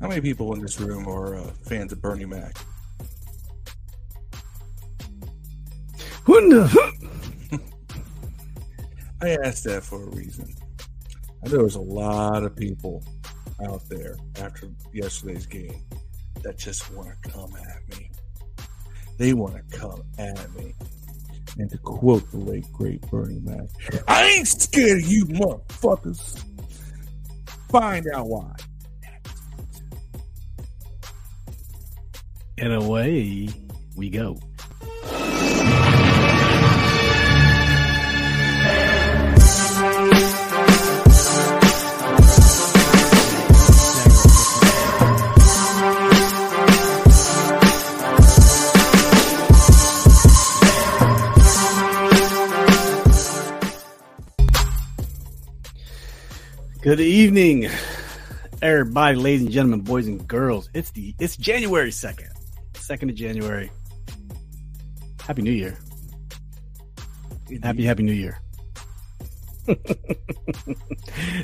How many people in this room are uh, fans of Bernie Mac? I asked that for a reason. I know there's a lot of people out there after yesterday's game that just want to come at me. They want to come at me. And to quote the late great Bernie Mac, I ain't scared of you motherfuckers. Find out why. And away we go. Good evening, everybody, ladies and gentlemen, boys and girls. It's the it's January second, second of January. Happy New Year. Happy Happy New Year.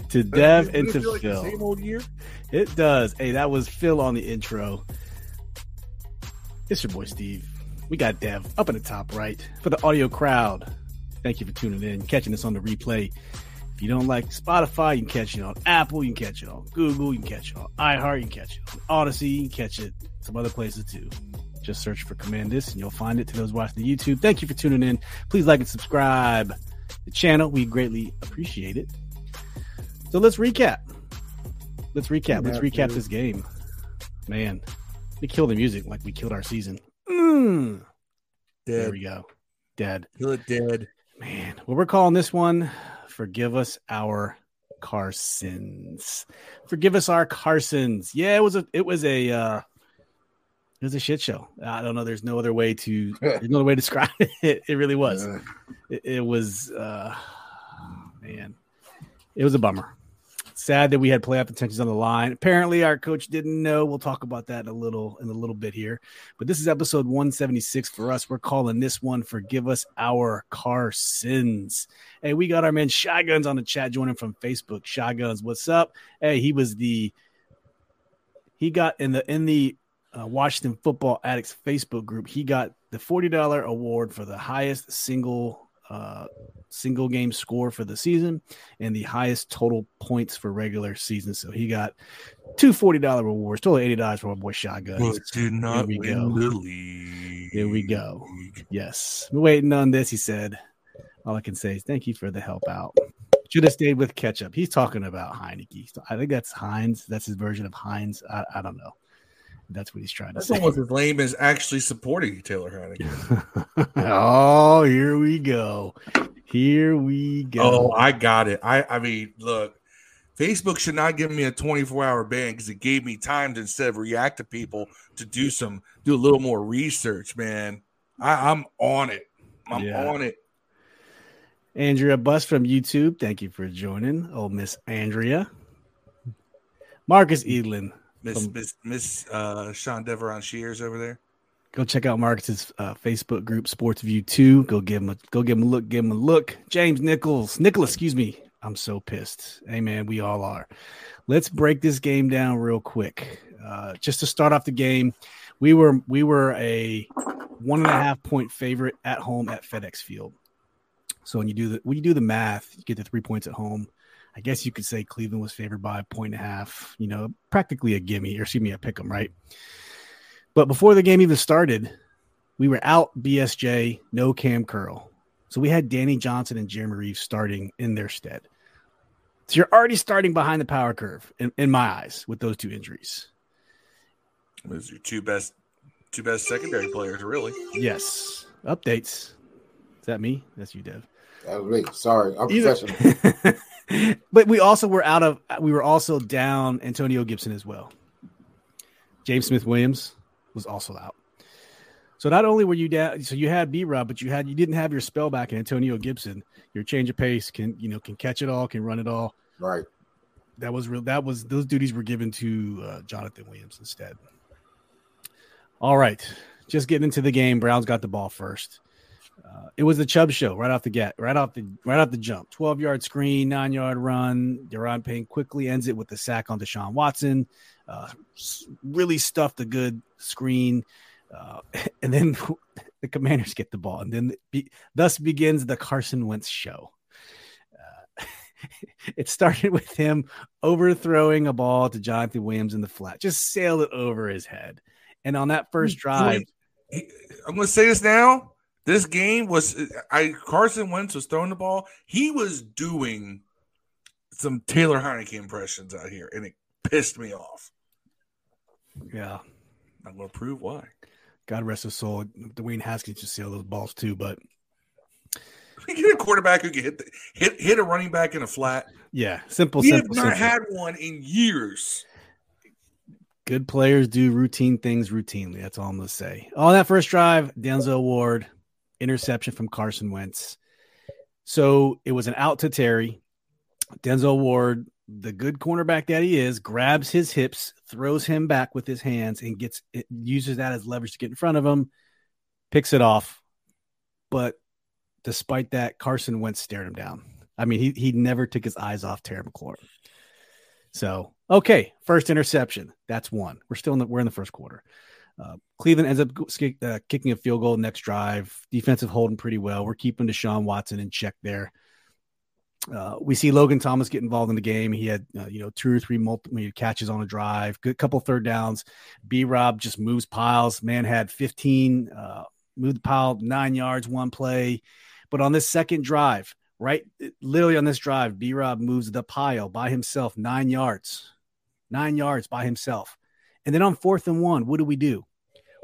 to Dev and to like the Phil. same old year? It does. Hey, that was Phil on the intro. It's your boy Steve. We got Dev up in the top right for the audio crowd. Thank you for tuning in, catching us on the replay. If you don't like Spotify, you can catch it on Apple, you can catch it on Google, you can catch it on iHeart, you can catch it on Audacy, you can catch it some other places too. Just search for Command This and you'll find it to those watching the YouTube. Thank you for tuning in. Please like and subscribe the channel. We greatly appreciate it. So let's recap. Let's recap. Let's recap this game. Man, we killed the music like we killed our season. Mm. There we go. Dead. Kill it dead. Man, well, we're calling this one Forgive Us Our Car Sins. Forgive us our Carsons. Yeah, it was a it was a uh it was a shit show. I don't know. There's no other way to there's no other way to describe it. It really was. It, it was uh man. It was a bummer. Sad that we had playoff intentions on the line. Apparently, our coach didn't know. We'll talk about that in a little in a little bit here. But this is episode 176 for us. We're calling this one Forgive Us Our Car Sins. Hey, we got our man Shotguns on the chat joining from Facebook. Shotguns, what's up? Hey, he was the he got in the in the uh, Washington Football Addicts Facebook group. He got the $40 award for the highest single uh single game score for the season and the highest total points for regular season. So he got two $40 rewards, total $80 for my boy Shotgun. But did not we win go. the league. Here we go. Yes. We're waiting on this, he said. All I can say is thank you for the help out. Should have stayed with ketchup. He's talking about Heinicke. So I think that's Heinz. That's his version of Heinz. I, I don't know. That's what he's trying to That's say. almost as lame as actually supporting Taylor Heineken. oh, here we go. Here we go. Oh, I got it. I I mean, look, Facebook should not give me a 24 hour ban because it gave me time to instead of react to people to do some do a little more research, man. I, I'm on it. I'm Yeah. on it. Andrea Bus from YouTube. Thank you for joining. Oh, Miss Andrea. Marcus Edlin. Miss Um, Miss Miss uh Sean Deveron Shears over there. Go check out Marcus's uh, Facebook group, Sports View Two. Go give him a go give him a look. Give him a look. James Nichols, Nicholas, excuse me. I'm so pissed. Hey man, we all are. Let's break this game down real quick. Uh, just to start off the game, we were we were a one and a half point favorite at home at FedEx Field. So when you do the when you do the math, you get the three points at home. I guess you could say Cleveland was favored by a point and a half. You know, practically a gimme, or excuse me, a pick 'em, right? But before the game even started, we were out BSJ, no Kam Curl. So we had Danny Johnson and Jeremy Reaves starting in their stead. So you're already starting behind the power curve in, in my eyes with those two injuries. Those are your two best two best secondary players, really. Yes. Updates. Is that me? That's you, Dev. That was me. Sorry, I'm Either- professional. but we also were out of we were also down Antonio Gibson as well. James Smith Williams was also out. So not only were you down, so you had B Rob, but you had you didn't have your spell back in Antonio Gibson. Your change of pace can you know can catch it all, can run it all. Right. That was real. That was those duties were given to uh, Jonathan Williams instead. All right, just getting into the game. Browns got the ball first. Uh, it was the Chubb show right off the get, right off the right off the jump. Twelve yard screen, nine yard run. Daron Payne quickly ends it with the sack on Deshaun Watson. Uh, really stuffed a good screen, uh, and then the Commanders get the ball, and then be, thus begins the Carson Wentz show. Uh, it started with him overthrowing a ball to Jonathan Williams in the flat, just sailed it over his head. And on that first drive, I'm going to say this now. This game was I Carson Wentz was throwing the ball. He was doing some Taylor Heinicke impressions out here, and it pissed me off. Yeah, I'm going to prove why. God rest his soul. Dwayne Haskins just sail those balls too, but we get a quarterback who can hit the, hit hit a running back in a flat. Yeah, simple. We simple, have not simple. had one in years. Good players do routine things routinely. That's all I'm going to say. On that first drive, Denzel Ward, interception from Carson Wentz. So it was an out to Terry. Denzel Ward, the good cornerback that he is, grabs his hips, throws him back with his hands, and gets it, uses that as leverage to get in front of him, picks it off. But despite that, Carson Wentz stared him down. I mean, he he never took his eyes off Terry McLaurin. So okay, first interception. That's one. We're still in the we're in the first quarter. Uh, Cleveland ends up uh, kicking a field goal next drive. Defensive holding pretty well. We're keeping Deshaun Watson in check there. Uh, we see Logan Thomas get involved in the game. He had, uh, you know, two or three multiple catches on a drive, good couple third downs. B Rob just moves piles. Man had 15, uh, moved the pile nine yards, one play. But on this second drive, right, literally on this drive, B Rob moves the pile by himself nine yards, nine yards by himself. And then on fourth and one, what do we do?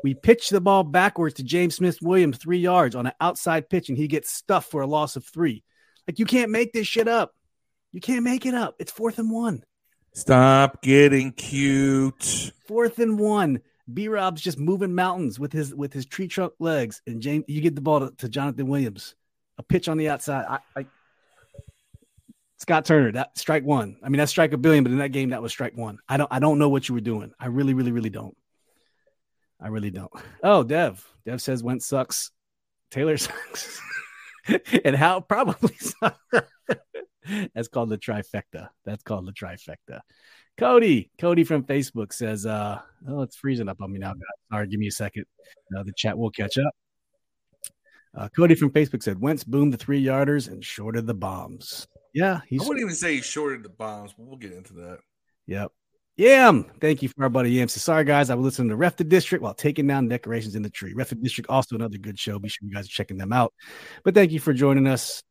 We pitch the ball backwards to James Smith Williams, three yards on an outside pitch, and he gets stuffed for a loss of three. Like you can't make this shit up. You can't make it up. It's fourth and one. Stop getting cute. Fourth and one. B Rob's just moving mountains with his with his tree trunk legs, and James, you get the ball to, to Jonathan Williams. A pitch on the outside. I, I, Scott Turner, that strike one. I mean, that's strike a billion, but in that game, that was strike one. I don't I don't know what you were doing. I really, really, really don't. I really don't. Oh, Dev. Dev says Wentz sucks. Taylor sucks. and how probably that's called the trifecta. That's called the trifecta. Cody, Cody from Facebook says, uh, oh, it's freezing up on me now. guys. Sorry, give me a second. Uh, the chat will catch up. Uh, Cody from Facebook said, Wentz boomed the three yarders and shorted the bombs. Yeah, he's. I wouldn't even say he shorted the bombs, but we'll get into that. Yep. Yam. Thank you for our buddy Yam. So sorry, guys. I was listening to Ref the District while taking down decorations in the tree. Ref the District, also another good show. Be sure you guys are checking them out. But thank you for joining us.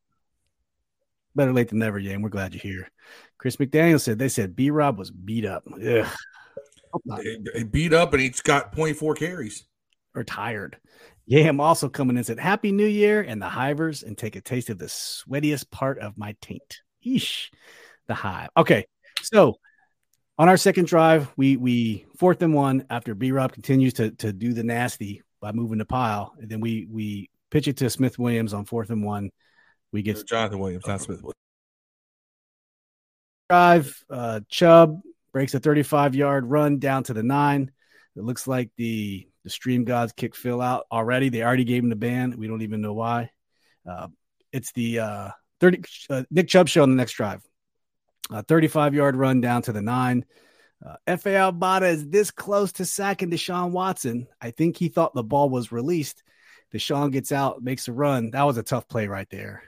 Better late than never, Yam. We're glad you're here. Chris McDaniel said they said B Rob was beat up. Ugh. He beat up and he's got 0.4 carries. Or tired. Yam also coming in said, Happy New Year and the hivers and take a taste of the sweatiest part of my taint. Eesh. The hive. Okay. So on our second drive, we we fourth and one after B Rob continues to to do the nasty by moving the pile, and then we we pitch it to Smith Williams on fourth and one. We get Jonathan Williams, not Smith Williams. Drive. Uh, Chubb breaks a 35 yard run down to the nine. It looks like the the stream gods kick Phil out already. They already gave him the ban. We don't even know why. Uh, it's the uh, 30 uh, Nick Chubb show on the next drive. A 35 yard run down to the nine. Uh, Obada is this close to sacking Deshaun Watson. I think he thought the ball was released. Deshaun gets out, makes a run. That was a tough play right there.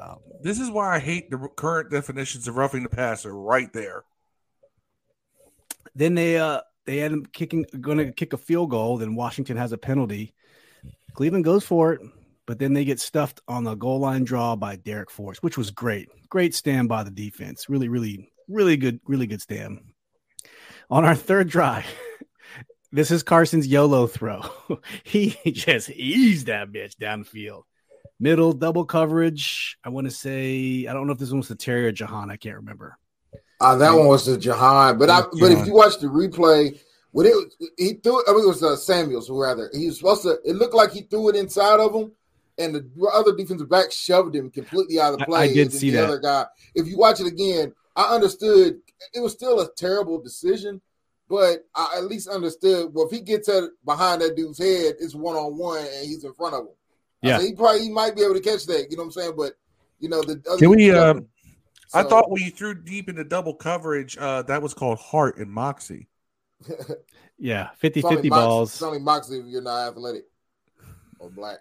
Um, this is why I hate the current definitions of roughing the passer right there. Then they uh they end up kicking going to kick a field goal. Then Washington has a penalty. Cleveland goes for it, but then they get stuffed on the goal line draw by Darrick Forrest, which was great. Great stand by the defense. Really, really, really good, really good stand. On our third drive, this is Carson's YOLO throw. he just eased that bitch down the field. Middle double coverage. I want to say I don't know if this one was the Terry or Jahan. I can't remember. Uh, that one was the Jahan, but I, but if you watch the replay, when it he threw it, I mean it was uh, Samuels rather. He was supposed to. It looked like he threw it inside of him, and the other defensive back shoved him completely out of the play. I, I did see the that. Other guy. If you watch it again, I understood it was still a terrible decision, but I at least understood. Well, if he gets at behind that dude's head, it's one on one, and he's in front of him. Yeah, he probably he might be able to catch that. You know what I'm saying? But you know the can we? Uh, so, I thought when you threw deep into double coverage, uh, that was called heart and moxie. yeah, 50 50 balls. It's only moxie if you're not athletic or black.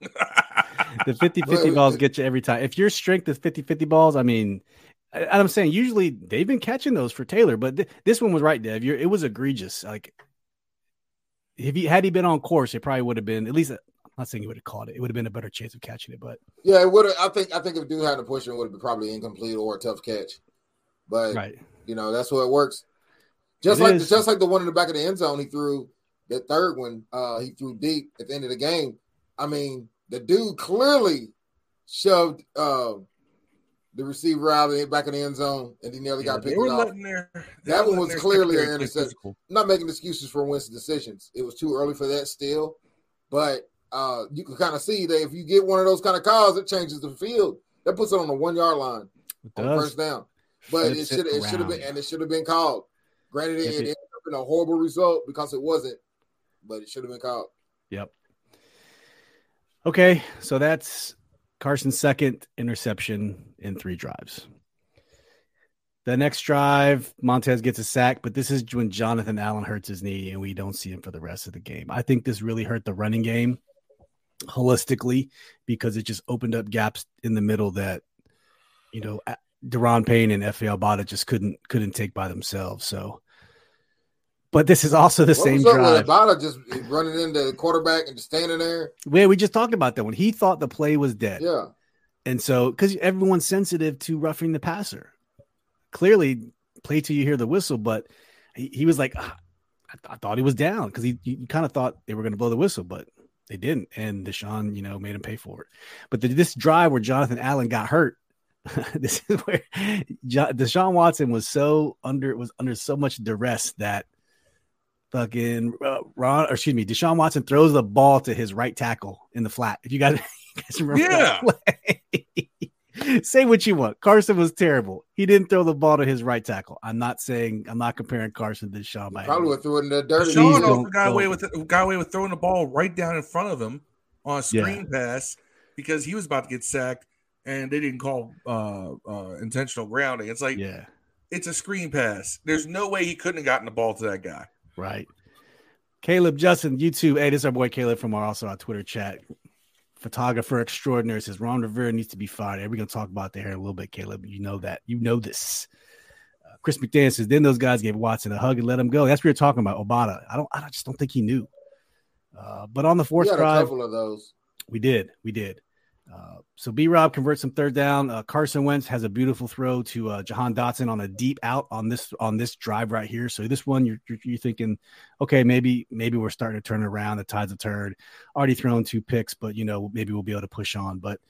The 50 50 balls get you every time. If your strength is 50 50 balls, I mean, I'm saying usually they've been catching those for Taylor, but th- this one was right, Dev. You're, it was egregious. Like, if he had he been on course, it probably would have been at least. I'm not saying he would have caught it. It would have been a better chance of catching it, but yeah, it would have. I think I think if dude had to push it, would have been probably incomplete or a tough catch. But right, you know that's what it works. Just it like is. just like the one in the back of the end zone, he threw the third one. Uh, he threw deep at the end of the game. I mean, the dude clearly shoved uh, the receiver out of the back in the end zone, and he nearly yeah, got picked off. Their, that one was clearly an interception. I'm not making excuses for Wentz's decisions. It was too early for that still, but uh, you can kind of see that if you get one of those kind of calls, it changes the field. That puts it on the one yard line on first down. But it should it should have been and it should have been called. Granted, it, it ended up in a horrible result because it wasn't, but it should have been called. Yep. Okay, so that's Carson's second interception in three drives. The next drive, Montez gets a sack, but this is when Jonathan Allen hurts his knee and we don't see him for the rest of the game. I think this really hurt the running game holistically because it just opened up gaps in the middle that, you know, Daron Payne and Efe Obada just couldn't couldn't take by themselves. So but this is also the what same drive. Obada just running into the quarterback and just standing there. Yeah, we just talked about that when he thought the play was dead. Yeah. And so, because everyone's sensitive to roughing the passer, clearly play till you hear the whistle. But he, he was like, ah, I, th- I, thought he was down because he, kind of thought they were going to blow the whistle, but they didn't. And Deshaun, you know, made him pay for it. But the, this drive where Jonathan Allen got hurt, this is where John, Deshaun Watson was so under was under so much duress that fucking uh, Ron, or excuse me, Deshaun Watson throws the ball to his right tackle in the flat. If you guys, you guys remember, yeah. Say what you want. Carson was terrible. He didn't throw the ball to his right tackle. I'm not saying I'm not comparing Carson to Deshaun. By probably would throw it in the dirt. Deshaun also got away with it, got away with throwing the ball right down in front of him on a screen yeah. pass because he was about to get sacked and they didn't call uh, uh, intentional grounding. It's like yeah, it's a screen pass. There's no way he couldn't have gotten the ball to that guy. Right. Caleb Justin, YouTube. Hey, this is our boy Caleb from our also our Twitter chat. Photographer extraordinary says Ron Rivera needs to be fired. We're gonna talk about that here in a little bit, Caleb. You know that. You know this. Uh, Chris McDaniel says then those guys gave Watson a hug and let him go. That's what we are talking about. Obada. I don't. I just don't think he knew. Uh, but on the fourth drive, a couple of those. We did. We did. Uh, so B Rob converts some third down. Uh, Carson Wentz has a beautiful throw to uh, Jahan Dotson on a deep out on this on this drive right here. So this one you're, you're, you're thinking, okay, maybe maybe we're starting to turn around. The tide's have turned. Already thrown two picks, but you know maybe we'll be able to push on. But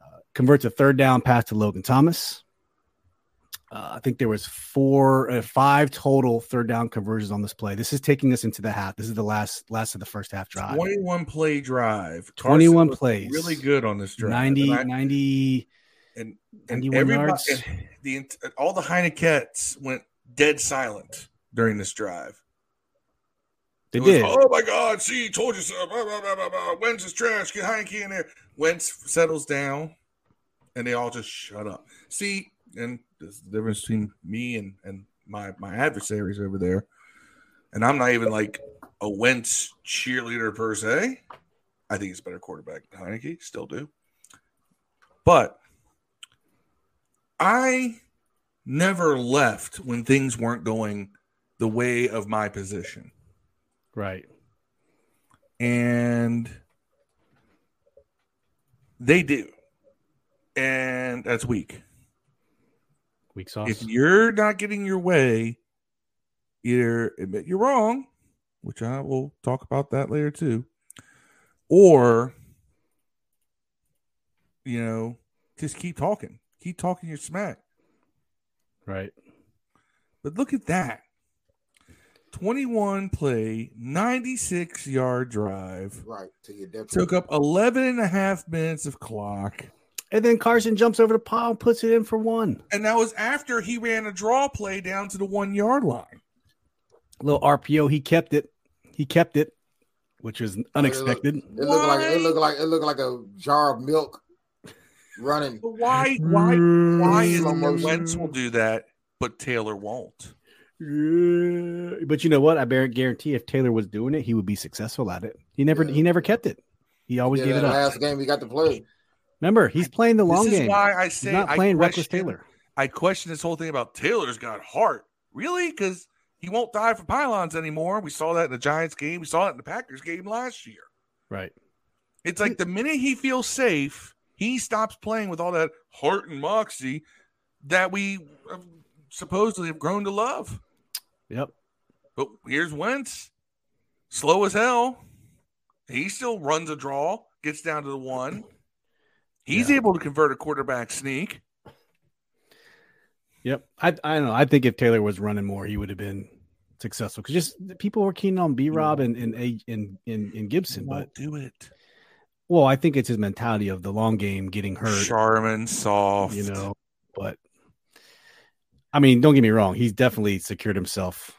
uh, converts a third down pass to Logan Thomas. Uh, I think there was four, uh, five total third down conversions on this play. This is taking us into the half. This is the last, last of the first half drive. Twenty-one play drive. Twenty-one plays. Really good on this drive. 90, and I, 90 and and yards. And the all the Heinekets went dead silent during this drive. They did. oh my God! See, told you so. Blah, blah, blah, blah, Wentz is trash. Get Heinicke in there. Wentz settles down, and they all just shut up. See, and there's the difference between me and and my my adversaries over there. And I'm not even like a Wentz cheerleader per se. I think he's a better quarterback than Heinicke, still do. But I never left when things weren't going the way of my position. Right. And they do. And that's weak. Weak sauce. If you're not getting your way, either admit you're wrong, which I will talk about that later too, or you know, just keep talking. Keep talking your smack. Right. But look at that. 21 play, 96 yard drive. Right. To your Took up 11 and a half minutes of clock. And then Carson jumps over the pile and puts it in for one. And that was after he ran a draw play down to the one yard line. A little RPO. He kept it. He kept it. which was unexpected. It looked, it looked like it looked like it looked like a jar of milk running. Why? Why? Why is Wentz will do that, but Taylor won't? But you know what? I guarantee if Taylor was doing it, he would be successful at it. He never Yeah. he never kept it. He always Yeah, gave it up. last game he got to play. Remember, he's playing the long this is game. why I say He's not playing reckless Taylor. I question this whole thing about Taylor's got heart. Really? Because he won't die for pylons anymore. We saw that in the Giants game. We saw it in the Packers game last year. Right. It's like the minute he feels safe, he stops playing with all that heart and moxie that we supposedly have grown to love. Yep. But here's Wentz, slow as hell. He still runs a draw, gets down to the one. He's Yeah. able to convert a quarterback sneak. Yep. I I don't know. I think if Taylor was running more, he would have been successful because just people were keen on B Rob and and A- and and, and Gibson, but do it. well, I think it's his mentality of the long game getting hurt. Charmin, soft. you know. But I mean, don't get me wrong, he's definitely secured himself.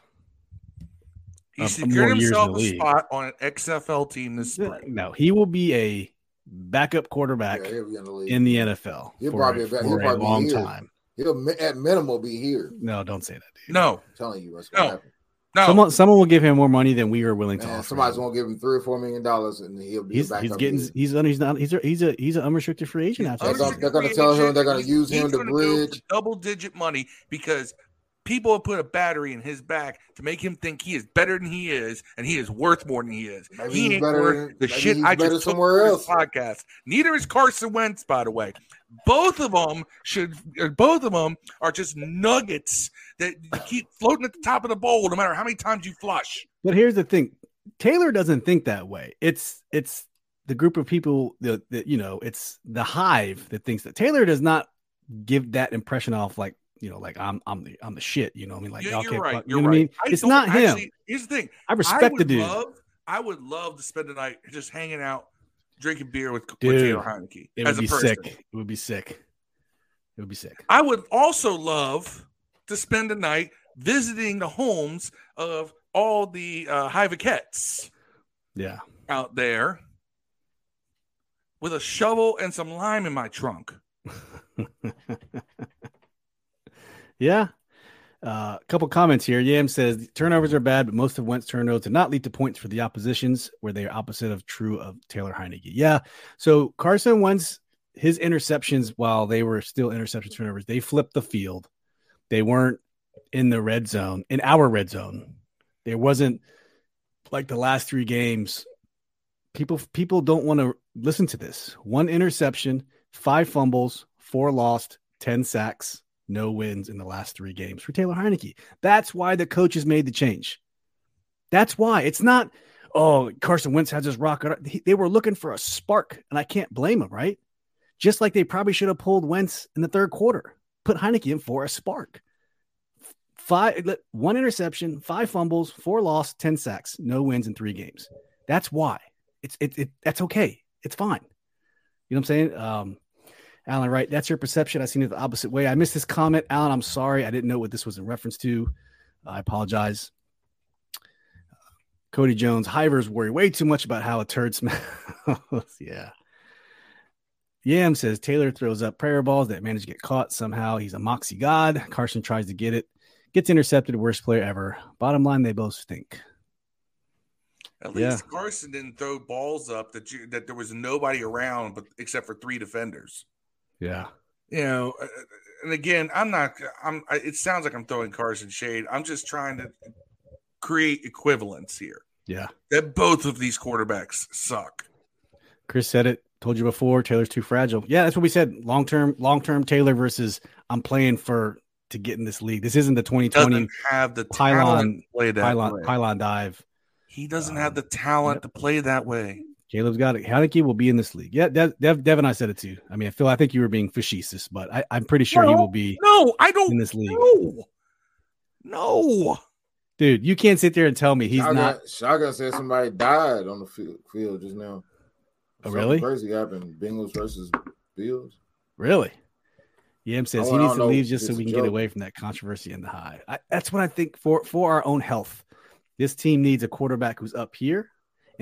he secured more years in himself a league. spot on an XFL team this spring. No, he will be a backup quarterback Yeah, he'll in the in the NFL He'll for, probably a, be- he'll for a probably be long here. time. He'll at minimal be here. No, don't say that, dude. No, I'm telling you, what's No. happen. no. Someone, someone will give him more money than we are willing to Man, offer. somebody's him. gonna give him three or four million dollars, and he'll be He's, back he's up getting here. he's un- he's not he's a he's a he's an unrestricted free agent after They're gonna- season. they're gonna tell him they're gonna use him he's to gonna bridge. double digit money because people have put a battery in his back to make him think he is better than he is and he is worth more than he is. Maybe he he's ain't better worth the shit I just took somewhere for else. this podcast. Neither is Carson Wentz, by the way. Both of them should. Uh, both of them are just nuggets that keep floating at the top of the bowl, no matter how many times you flush. But here's the thing: Taylor doesn't think that way. It's it's the group of people that, that you know. It's the hive that thinks that Taylor does not give that impression off like you know, like I'm I'm the I'm the shit. You know, what I mean, like You're, okay, you're right. fuck, you You're know what right. I mean? I It's don't him. actually- Here's the thing. I I respect would the dude, Love, I would love to spend the night just hanging out, drinking beer with, with Dude, Taylor Heinicke it as would a be person. sick. It would be sick. It would be sick. I would also love to spend the night visiting the homes of all the uh, Hivakettes Yeah. out there with a shovel and some lime in my trunk. Yeah. Uh, a couple comments here. Yam says turnovers are bad, but most of Wentz turnovers do not lead to points for the oppositions, where they are opposite of true of Taylor Heinicke. Yeah. So Carson Wentz, his interceptions, while they were still interception turnovers, they flipped the field. They weren't in the red zone, in our red zone. There wasn't like the last three games. People people don't want to listen to this. One interception, five fumbles, four lost, ten sacks no wins in the last three games for Taylor Heinicke. That's why the coaches made the change. That's why it's not, oh, Carson Wentz has his rocket. They were looking for a spark, and I can't blame them, right? Just like they probably should have pulled Wentz in the third quarter, put Heinicke in for a spark. Five, one interception, five fumbles, four lost, 10 sacks, no wins in three games. That's why. It's it, it that's okay. It's fine. You know what I'm saying? Um, Alan, right? That's your perception. I seen it the opposite way. I missed this comment, Alan. I'm sorry. I didn't know what this was in reference to. I apologize. Cody Jones, Hivers worry way too much about how a turd smells. yeah. Yam says Taylor throws up prayer balls that manage to get caught somehow. He's a moxie god. Carson tries to get it, gets intercepted. Worst player ever. Bottom line, they both stink. At least yeah. Carson didn't throw balls up that you, that there was nobody around, but except for three defenders. Yeah. You know, and again, I'm not. I'm. It sounds like I'm throwing Carson shade. I'm just trying to create equivalence here. Yeah. That both of these quarterbacks suck. Chris said it. Told you before. Taylor's too fragile. Yeah, that's what we said. Long term. Long term. Taylor versus I'm playing for to get in this league. This isn't the 2020 doesn't have the pylon play that pylon, way. pylon dive. He doesn't um, have the talent yep. to play that way. Caleb's got it. Heinicke will be in this league. Yeah, Dev, Dev, Devin, I said it too. I mean, Phil, I think you were being facetious, but I, am pretty sure no, he will be. No, I don't. in this league. No, no, dude, you can't sit there and tell me he's Shotgun, not. Shotgun said somebody died on the field, field just now. Oh, really? Crazy happened. Bengals versus Bills. Really? Yam says he oh, needs to leave just so we can joke. get away from that controversy and the high. I, that's what I think for for our own health. This team needs a quarterback who's up here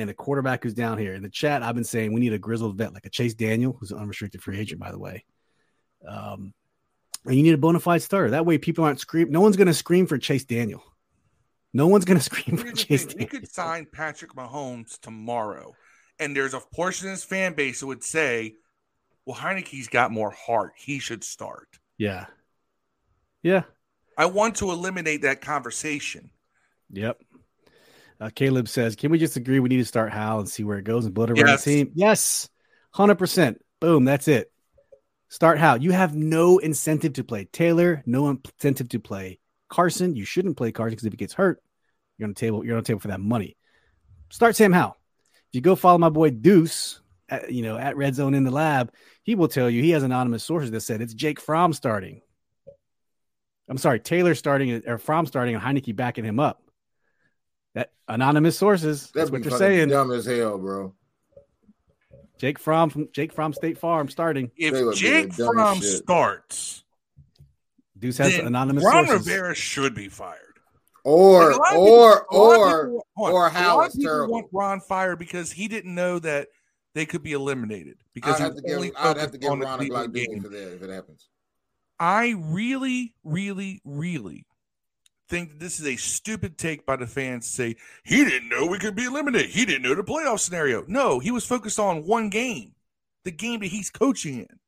and a quarterback who's down here. In the chat, I've been saying we need a grizzled vet like a Chase Daniel, who's an unrestricted free agent, by the way. Um, and you need a bona fide starter. That way, people aren't scream. No one's going to scream for Chase Daniel. No one's going to scream for Chase Daniel. We could sign Patrick Mahomes tomorrow, and there's a portion of his fan base that would say, "Well, Heinicke's got more heart. He should start." Yeah, yeah. I want to eliminate that conversation. Yep. Uh, Caleb says, "Can we just agree we need to start Howell and see where it goes and build around yes. the team?" Yes, hundred percent. Boom. That's it. Start Howell. You have no incentive to play Taylor. No incentive to play Carson. You shouldn't play Carson because if he gets hurt, you're on the table. You're on the table for that money. Start Sam Howell. If you go follow my boy Deuce, at, you know at Red Zone in the lab, he will tell you he has anonymous sources that said it's Jake Fromm starting. I'm sorry, Taylor starting or Fromm starting and Heinicke backing him up. That anonymous sources. That's what they're saying. Dumb as hell, bro. Jake Fromm from Jake Fromm State Farm starting. If Jake Fromm starts, Deuce has anonymous Ron sources. Rivera should be fired. Or or people, or people, or how it's terrible. Want Ron fired because he didn't know that they could be eliminated. Because I'd have to give, I'd have to give Ron a black game for that if it happens. I really, really, really think that this is a stupid take by the fans to say he didn't know we could be eliminated. He didn't know the playoff scenario. No, he was focused on one game, the game that he's coaching in.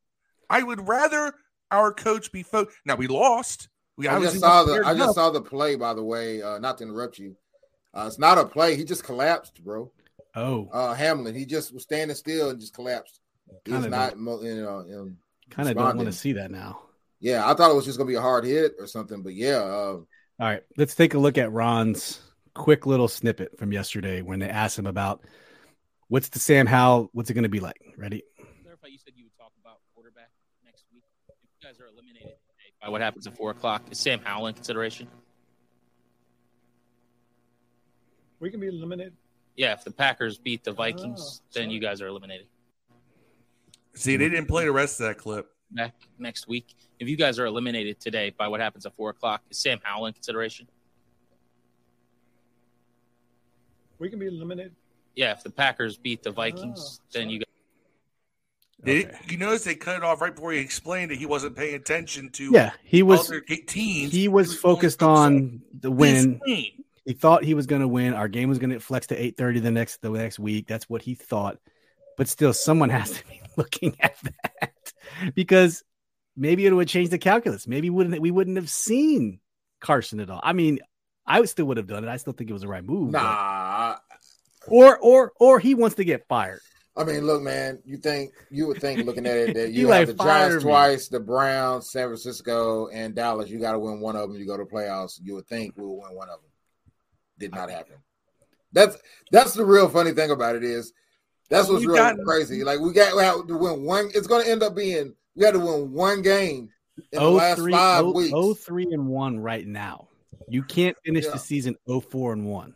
I would rather our coach be focused. Now we lost. We I just saw the I just saw the play. By the way, uh, not to interrupt you, uh, it's not a play. He just collapsed, bro. Oh, uh, Hamlin. He just was standing still and just collapsed. He's not, you know, kind of don't want to see that now yeah, I thought it was just gonna be a hard hit or something, but yeah. Uh, All right, let's take a look at Ron's quick little snippet from yesterday when they asked him about what's the Sam Howell, what's it going to be like? Ready? Clarify. You said you would talk about quarterback next week. If you guys are eliminated by what happens at four o'clock, is Sam Howell in consideration? We can be eliminated. Yeah, if the Packers beat the Vikings, oh, then you guys are eliminated. See, they didn't play the rest of that clip back next week. If you guys are eliminated today by what happens at four o'clock, is Sam Howell in consideration? We can be eliminated. Yeah, if the Packers beat the Vikings, oh, then you. Guys- Okay. you notice they cut it off right before he explained that he wasn't paying attention to. Yeah, he was. Teams. He was focused on the win. He thought he was going to win. Our game was going to flex to eight thirty the next the next week. That's what he thought. But still, someone has to be looking at that because maybe it would change the calculus. Maybe wouldn't we wouldn't have seen Carson at all. I mean, I still would have done it. I still think it was the right move. Nah. Or or or he wants to get fired. I mean, look, man. You think you would think looking at it that you have like, the Giants twice, the Browns, San Francisco, and Dallas. You got to win one of them. You go to playoffs. You would think we will win one of them. Did not happen. That's that's the real funny thing about it is that's what's really got, crazy. Like we got we have to win one. It's going to end up being we had to win one game in the last oh three, five oh, weeks. Oh three and one right now. You can't finish yeah. the season oh four and one.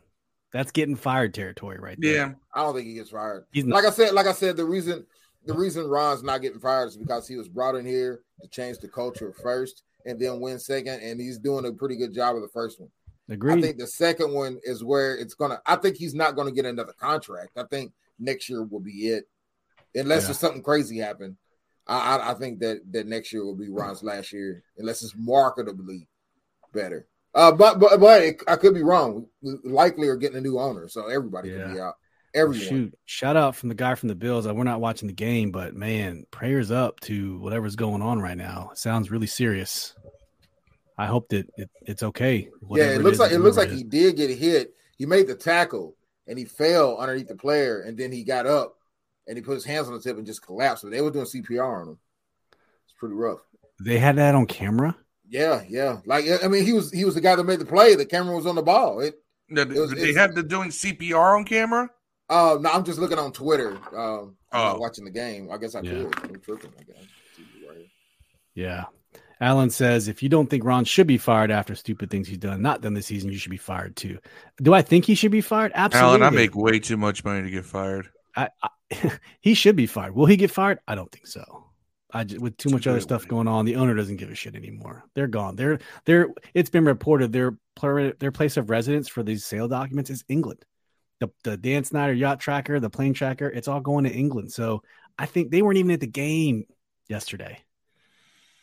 That's getting fired territory right there. Yeah, I don't think he gets fired. He's like I said, like I said, the reason the reason Ron's not getting fired is because he was brought in here to change the culture first and then win second, and he's doing a pretty good job of the first one. Agreed. I think the second one is where it's gonna. I think he's not gonna get another contract. I think next year will be it, unless yeah. there's something crazy happen. I, I, I think that that next year will be Ron's last year, unless it's marketably better. Uh, but but but it, I could be wrong. We likely are getting a new owner, so everybody yeah. can be out. Everyone. Shoot! Shout out from the guy from the Bills. We're not watching the game, but man, prayers up to whatever's going on right now. It sounds really serious. I hope that it, it's okay. Yeah, it looks it like it looks like he did get hit. He made the tackle, and he fell underneath the player, and then he got up and he put his hands on the tip and just collapsed. But they were doing CPR on him. It's pretty rough. They had that on camera. Yeah, yeah. Like I mean, he was he was the guy that made the play. The camera was on the ball. It. it was, they had the doing CPR on camera. Uh, no, I'm just looking on Twitter. Um, oh. watching the game. I guess I yeah. could. I'm tripping. I guess. Yeah. Alan says, if you don't think Ron should be fired after stupid things he's done, not done this season, you should be fired too. Do I think he should be fired? Absolutely. Alan, I make way too much money to get fired. I, I, he should be fired. Will he get fired? I don't think so. I just, with too much other stuff going on, the owner doesn't give a shit anymore. They're gone. They're they're. It's been reported their their place of residence for these sale documents is England. the, the Dan Snyder yacht tracker, the plane tracker, it's all going to England. So I think they weren't even at the game yesterday.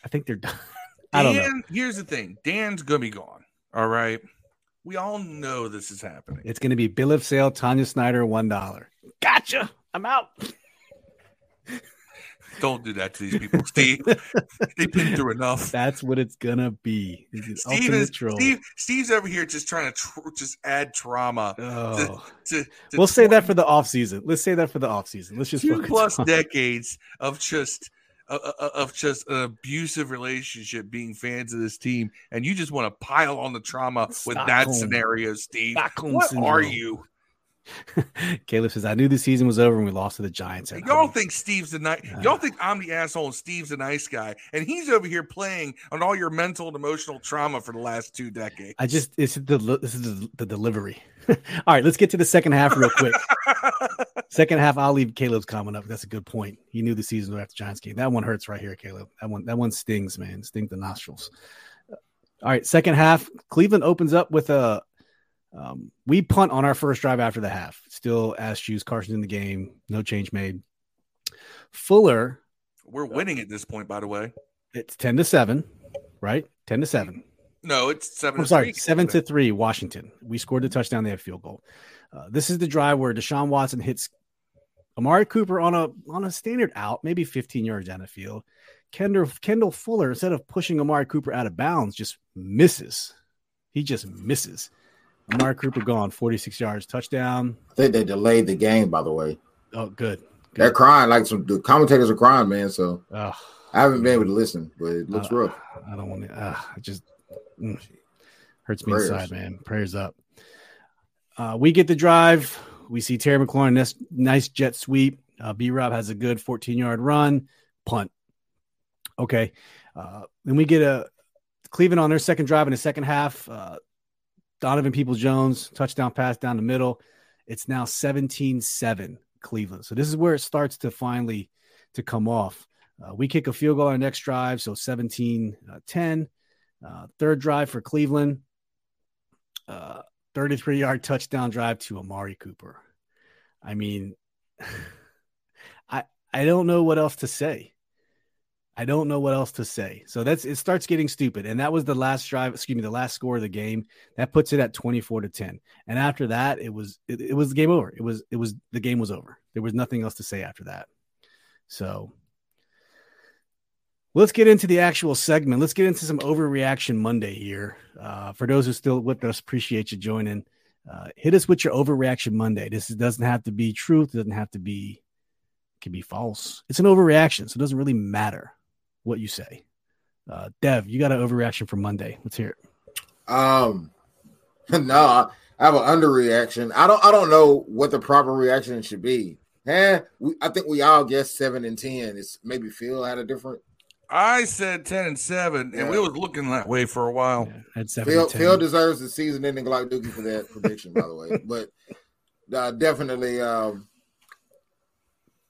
I think they're done. I don't know. Here's the thing Dan's going to be gone. All right. We all know this is happening. It's going to be bill of sale, Tanya Snyder, $1. Gotcha. I'm out. Don't do that to these people, Steve. They've been through enough. That's what it's going to be. It's Steve is, troll. Steve, Steve's over here just trying to tr- just add trauma Oh. to, to We'll say that for the off season. Let's say that for the off season. Let's just two focus plus on- decades of just of just an abusive relationship being fans of this team, and you just want to pile on the trauma with that scenario, Steve. Stockholm what are you? Caleb says, I knew the season was over and we lost to the Giants. at Y'all home." think Steve's the nice. Uh. Y'all think I'm the asshole and Steve's the nice guy, and he's over here playing on all your mental and emotional trauma for the last two decades. I just it's the this is the, the delivery. All right, let's get to the second half real quick. second half, I'll leave Caleb's comment up. That's a good point. He knew the season was after Giants game. That one hurts right here, Caleb. That one that one stings, man. Stings the nostrils. All right, second half, Cleveland opens up with a um, we punt on our first drive after the half. Still ass shoes, Carson's in the game, no change made. Fuller, We're winning at this point, by the way. it's 10 to 7, right? 10 to 7. No, it's 7 I'm to sorry, three. seven to three, Washington. We scored the touchdown. They have field goal. Uh, this is the drive where Deshaun Watson hits Amari Cooper on a on a standard out, maybe 15 yards down the field. Kendall Kendall Fuller, instead of pushing Amari Cooper out of bounds, just misses. He just misses. Amari Cooper gone, 46 yards, touchdown. I think they delayed the game, by the way. Oh, good. They're crying like some the commentators are crying, man. So Oh, I haven't been able to listen, but it looks Uh, rough. I don't want to. Uh, it just mm, hurts me Prayers. inside, man. Prayers up. Uh, we get the drive. We see Terry McLaurin, nice, nice jet sweep. Uh, B Rob has a good 14 yard run, punt. Okay. Uh, then we get a Cleveland on their second drive in the second half. Uh, Donovan Peoples-Jones, touchdown pass down the middle. It's now 17 7 Cleveland. So this is where it starts to finally to come off. Uh, we kick a field goal on our next drive, so 17 uh, 10. Uh, third drive for Cleveland. Uh, 33 yard touchdown drive to Amari Cooper. I mean, I I don't know what else to say. I don't know what else to say. So that's it starts getting stupid. And that was the last drive, excuse me, the last score of the game. That puts it at 24 to 10. And after that, it was it, it was game over. It was it was the game was over. There was nothing else to say after that. So let's get into the actual segment. Let's get into some overreaction Monday here. Uh, for those who're still with us, appreciate you joining. Uh, hit us with your overreaction Monday. This doesn't have to be truth. It doesn't have to be. It can be false. It's an overreaction, so it doesn't really matter what you say. Uh, Dev, you got an overreaction for Monday. Let's hear it. Um, no, I have an underreaction. I don't. I don't know what the proper reaction should be. Eh, we, I think we all guessed seven and ten. It's maybe Phil had a different. I said 10 and 7, and we was looking that way for a while. Yeah, I had seven. Phil, Phil deserves the season-ending Glock Dookie for that prediction, by the way. But uh, definitely, um,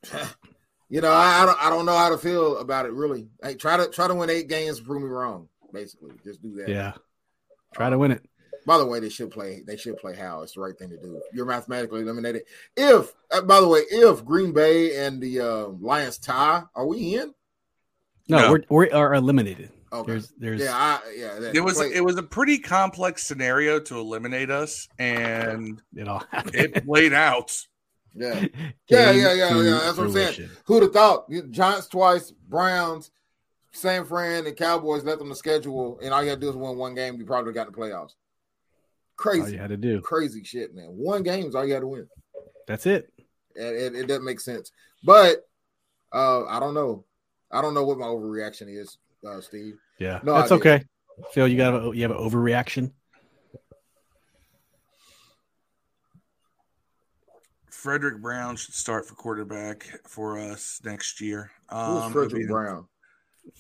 you know, I, I don't. I don't know Howell to feel about it. Really, hey, try to try to win eight games, prove me wrong. Basically, just do that. yeah, try to win it. By the way, they should play. They should play how. It's the right thing to do. You're mathematically eliminated. If, uh, by the way, if Green Bay and the uh, Lions tie, are we in? No, No. we're we are eliminated. Okay. There's there's yeah, I, yeah. That, It was play- it was a pretty complex scenario to eliminate us, and it all happened. it played out. yeah. Yeah, yeah, yeah, yeah. That's what I'm saying. Who'd have thought? Giants twice, Browns, San Fran, and Cowboys left them the schedule, and all you had to do is win one game. You probably got in the playoffs. Crazy. All you Crazy, had to do. crazy shit, man. One game is all you had to win. That's it. It, it, it doesn't make sense. But uh, I don't know. I don't know what my overreaction is, uh, Steve. Yeah, No that's okay. Phil, you got a, you have an overreaction. Frederick Brown should start for quarterback for us next year. Who's Um, Frederick Brown?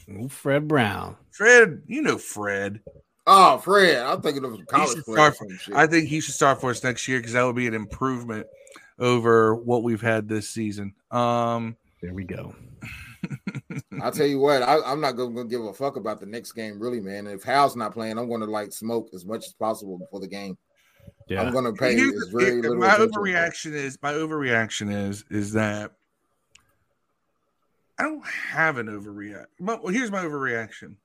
Ooh, Fred Brown. Fred, you know Fred. Oh, Fred. I'm thinking of a college should player. or start some shit. I think he should start for us next year because that would be an improvement over what we've had this season. Um, There we go. I'll tell you what, I, I'm not going to give a fuck about the next game, really, man. If Howell's not playing, I'm going to like smoke as much as possible before the game. Yeah. I'm going to pay Here's is the- very here- little my attention. overreaction is my overreaction is is that I don't have an overreact. Well, here's my overreaction.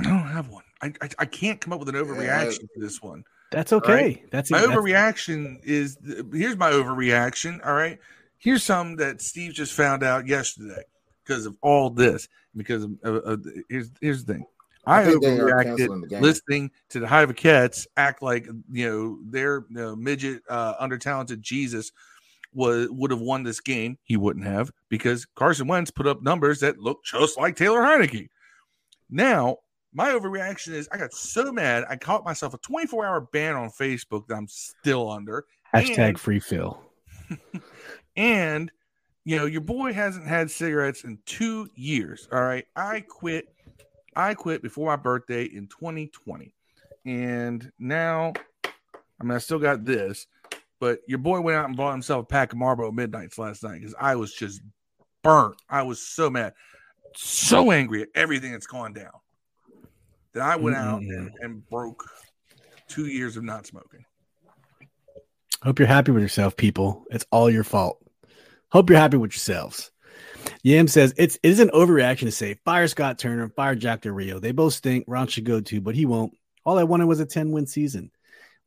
I don't have one. I, I, I can't come up with an overreaction for this one. That's okay. That's My that's- overreaction is here's my overreaction. All right. Here's something that Steve just found out yesterday because of all this. Because of, of, of here's here's the thing. I, I think they are overreacted canceling the game. listening to the Hive of Cats act like you know their you know, midget uh, under talented Jesus was would have won this game. He wouldn't have because Carson Wentz put up numbers that look just like Taylor Heinicke. Now my overreaction is I got so mad I caught myself a 24 hour ban on Facebook that I'm still under. hashtag and- free Phil. And you know, your boy hasn't had cigarettes in two years. All right. I quit. I quit before my birthday in 2020. And now, I mean, I still got this, but your boy went out and bought himself a pack of Marlboro Midnights last night because I was just burnt. I was so mad, so angry at everything that's gone down that I went out and, and broke two years of not smoking. Hope you're happy with yourself, people. It's all your fault. Hope you're happy with yourselves. Yam says it's it is an overreaction to say fire Scott Turner, fire Jack Del Rio. They both stink. Ron should go too, but he won't. All I wanted was a 10 win season.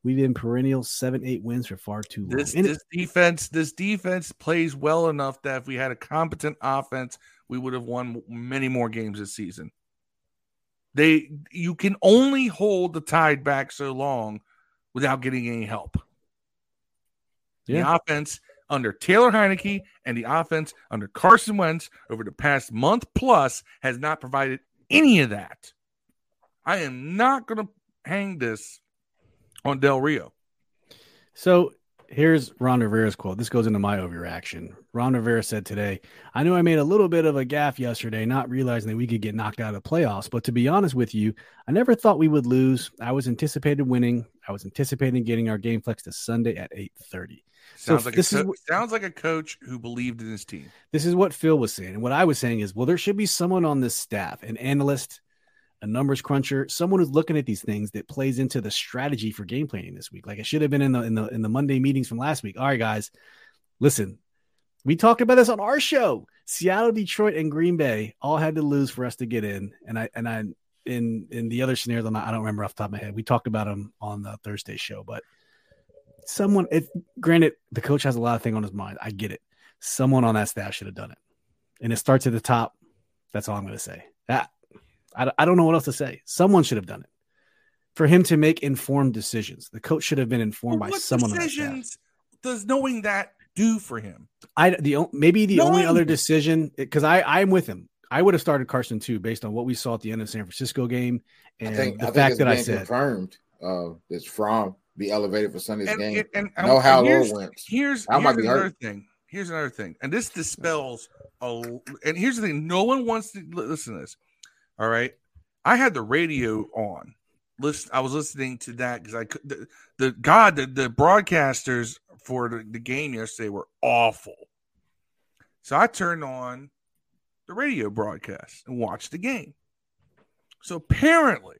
We've been perennial seven, eight wins for far too long. This this defense, this defense plays well enough that if we had a competent offense, we would have won many more games this season. They you can only hold the tide back so long without getting any help. Yeah. The offense under Taylor Heinicke and the offense under Carson Wentz over the past month plus has not provided any of that. I am not going to hang this on Del Rio. So here's Ron Rivera's quote. This goes into my overreaction. Ron Rivera said today, I knew I made a little bit of a gaffe yesterday, not realizing that we could get knocked out of the playoffs. But to be honest with you, I never thought we would lose. I was anticipated winning. I was anticipating getting our game flex to Sunday at 8:30. So Sounds like this is co- what- sounds like a coach who believed in his team. This is what Phil was saying. And what I was saying is, well, there should be someone on this staff, an analyst, a numbers cruncher, someone who's looking at these things that plays into the strategy for game planning this week. Like it should have been in the in the in the Monday meetings from last week. All right, guys, listen. We talked about this on our show. Seattle, Detroit, and Green Bay all had to lose for us to get in. And I and I in in the other scenarios, I'm not, I don't remember off the top of my head. We talked about them on the Thursday show, but someone if granted the coach has a lot of things on his mind. I get it. Someone on that staff should have done it. And it starts at the top. That's all I'm going to say. That I, I don't know what else to say. Someone should have done it for him to make informed decisions. The coach should have been informed by what someone on decisions does knowing that do for him? I the o- maybe the only other decision because I I'm with him. I would have started Carson too, based on what we saw at the end of the San Francisco game and I think the I fact that I being said confirmed. Uh, it's from be elevated for Sunday's And, game. and, and, no and how here's, low went. here's, I might here's be another hurt. thing. Here's another thing, and this dispels a. And here's the thing: no one wants to listen to this. All right, I had the radio on. Listen, I was listening to that because I could. The, the God, the, the broadcasters for the, the game yesterday were awful. So I turned on the radio broadcast and watched the game. So apparently,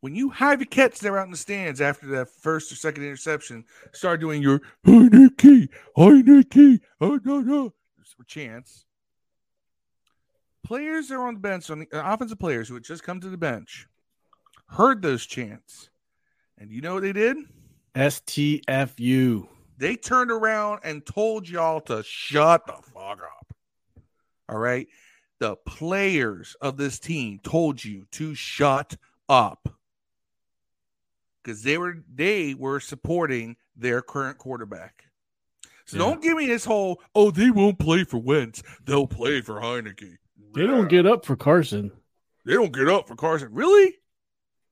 when you have your cats there out in the stands after that first or second interception, start doing your Heinicke, Heinicke, oh no no chants. Players that are on the bench, on the uh, offensive players who had just come to the bench, heard those chants, and you know what they did? STFU. They turned around and told y'all to shut the fuck up. All right. The players of this team told you to shut up. Because they were they were supporting their current quarterback. So Yeah. don't give me this whole, oh, they won't play for Wentz. They'll play for Heinicke. They don't get up for Carson. they don't get up for Carson. Really?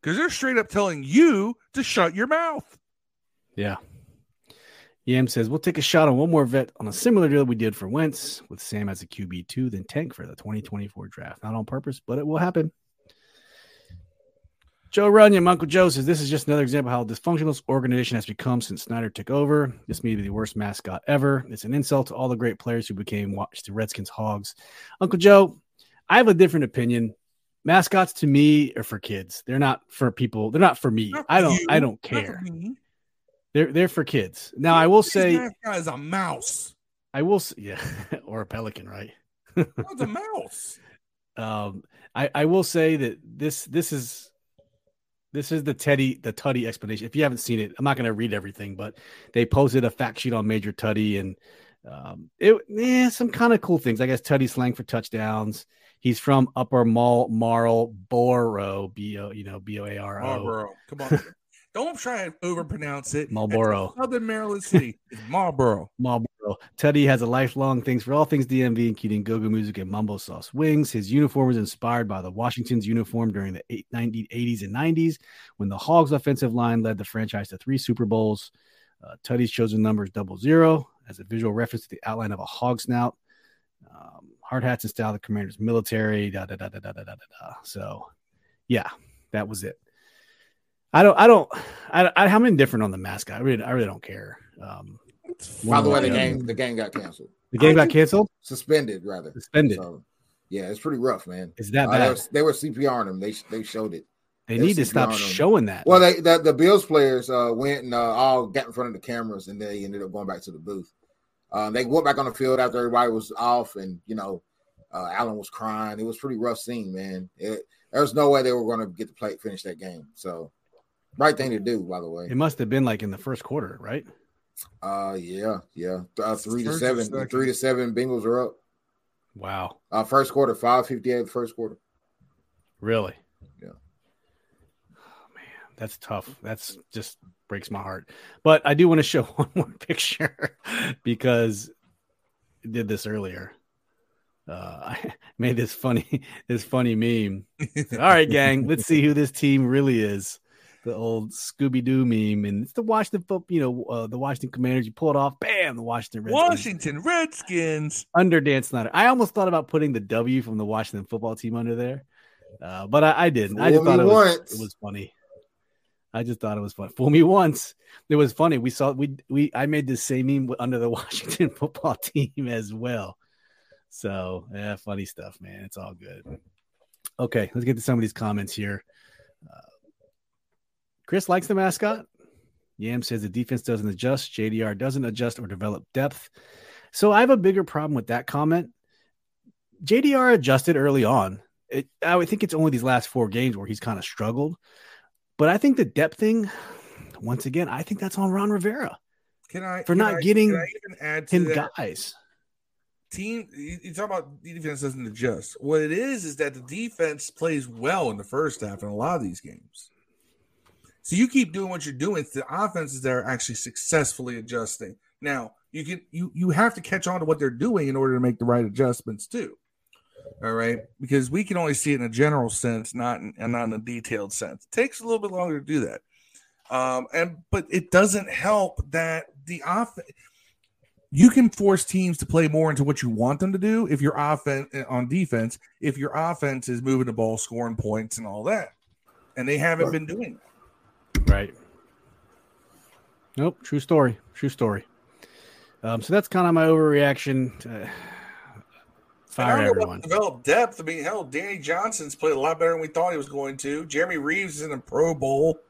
Because they're straight up telling you to shut your mouth. Yeah. Yam says we'll take a shot on one more vet on a similar deal we did for Wentz with Sam as a QB two, then tank for the 2024 draft. Not on purpose, but it will happen. Joe Runyon, Uncle Joe says this is just another example of how dysfunctional this organization has become since Snyder took over. This may be the worst mascot ever. It's an insult to all the great players who became watch the Redskins hogs. Uncle Joe, I have a different opinion. mascots to me are for kids. They're not for people. They're not for me. Not for I don't. you, I don't care. They're they're for kids. Now I will say. mascot is a mouse. I will. say, Yeah, or a pelican, right? What's a mouse? Um, I I will say that this this is this is the Teddy the Tutty explanation. If you haven't seen it, I'm not going to read everything, but they posted a fact sheet on Major Tuddy and um, it yeah some kind of cool things. I guess Tutty slang for touchdowns. He's from Upper Mall Marlboro, B O you know B O A R O. Marlboro. Come on. Don't try and overpronounce it. Marlboro. Southern Maryland city. Marlboro. Marlboro. Teddy has a lifelong things for all things DMV, including go-go music and mumbo sauce wings. His uniform was inspired by the Washington's uniform during the eight- 90, 80s and 90s when the Hogs offensive line led the franchise to three Super Bowls. Uh, Tuddy's chosen number is double zero as a visual reference to the outline of a hog snout. Hard hats and style of the commander's military. Da, da, da, da, da, da, da, da. So, yeah, that was it. I don't, I don't, I, I, I'm indifferent on the mascot. I really, I really don't care. Um, By the way, the Yeah. game the game got canceled, the game got canceled, suspended rather. suspended. So, yeah, it's pretty rough, man. Is that Uh, they, were, they were CPRing them. They they showed it. They they're need to stop showing that. Well, they the, the Bills players uh, went and uh, all got in front of the cameras, and they ended up going back to the booth. Uh, they went back on the field after everybody was off, and you know, uh, Allen was crying. It was a pretty rough scene, man. It, there was no way they were going to get the play finish that game. So, right thing to do, by the way. it must have been like in the first quarter, right? Uh, yeah, yeah. Uh, three to First or seven, second? three to seven. Bengals are up. Wow, Uh, first quarter, five fifty eight. First quarter. really? Yeah. Oh, man, that's tough. That's just breaks my heart. But I do want to show one more picture because I did this earlier. Uh, I made this funny, this funny meme. All right, gang, let's see who this team really is. The old Scooby Doo meme, and it's the Washington, fo- you know, uh, the Washington Commanders. You pull it off, bam, the Washington Redskins. Washington Redskins. under Dan Snyder. I almost thought about putting the W from the Washington football team under there, uh, but I, I didn't. I just thought it was, it was funny. I just thought it was fun. Fool me once. It was funny. We saw we we I made the same meme under the Washington football team as well. So yeah, funny stuff, man. It's all good. Okay, let's get to some of these comments here. Uh, Chris likes the mascot. Yam says the defense doesn't adjust. JDR doesn't adjust or develop depth. So I have a bigger problem with that comment. JDR adjusted early on. It, I would think it's only these last four games where he's kind of struggled. But I think the depth thing, once again, I think that's on Ron Rivera Can I For not I- getting can I even add to him that? guys. team you, you talk about the defense doesn't adjust what it is is that the defense plays well in the first half in a lot of these games so you keep doing what you're doing the offenses that are actually successfully adjusting now you can you you have to catch on to what they're doing in order to make the right adjustments too all right because we can only see it in a general sense not in, and not in a detailed sense it takes a little bit longer to do that um and but it doesn't help that the offense you can force teams to play more into what you want them to do if your offense on defense, if your offense is moving the ball, scoring points, and all that. And they haven't been doing that. Right. Nope. True story. True story. Um, so that's kind of my overreaction. To fire I don't know everyone. about develop depth. I mean, hell, Danny Johnson's played a lot better than we thought he was going to. Jeremy Reaves is in a Pro Bowl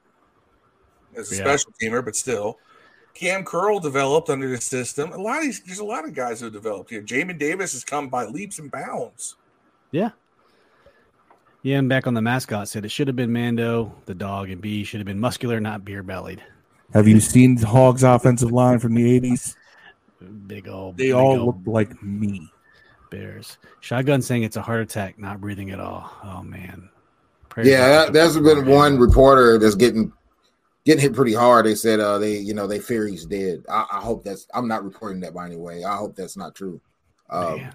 as a Yeah. special teamer, but still. Kam Curl developed under the system. A lot of these, there's a lot of guys who developed here. Jamin Davis has come by leaps and bounds. Yeah. Yeah, and back on the mascot said it should have been Mando, the dog, and B should have been muscular, not beer bellied. Have you seen the Hogs offensive line from the 80s? Big old, They big all old look like me. Bears. Shotgun saying it's a heart attack, not breathing at all. Oh man. Prayers Yeah, up that, there's been one reporter that's getting getting hit pretty hard. They said uh they you know they fear he's dead. I, I hope that's I'm not reporting that by any way. I hope that's not true. Um,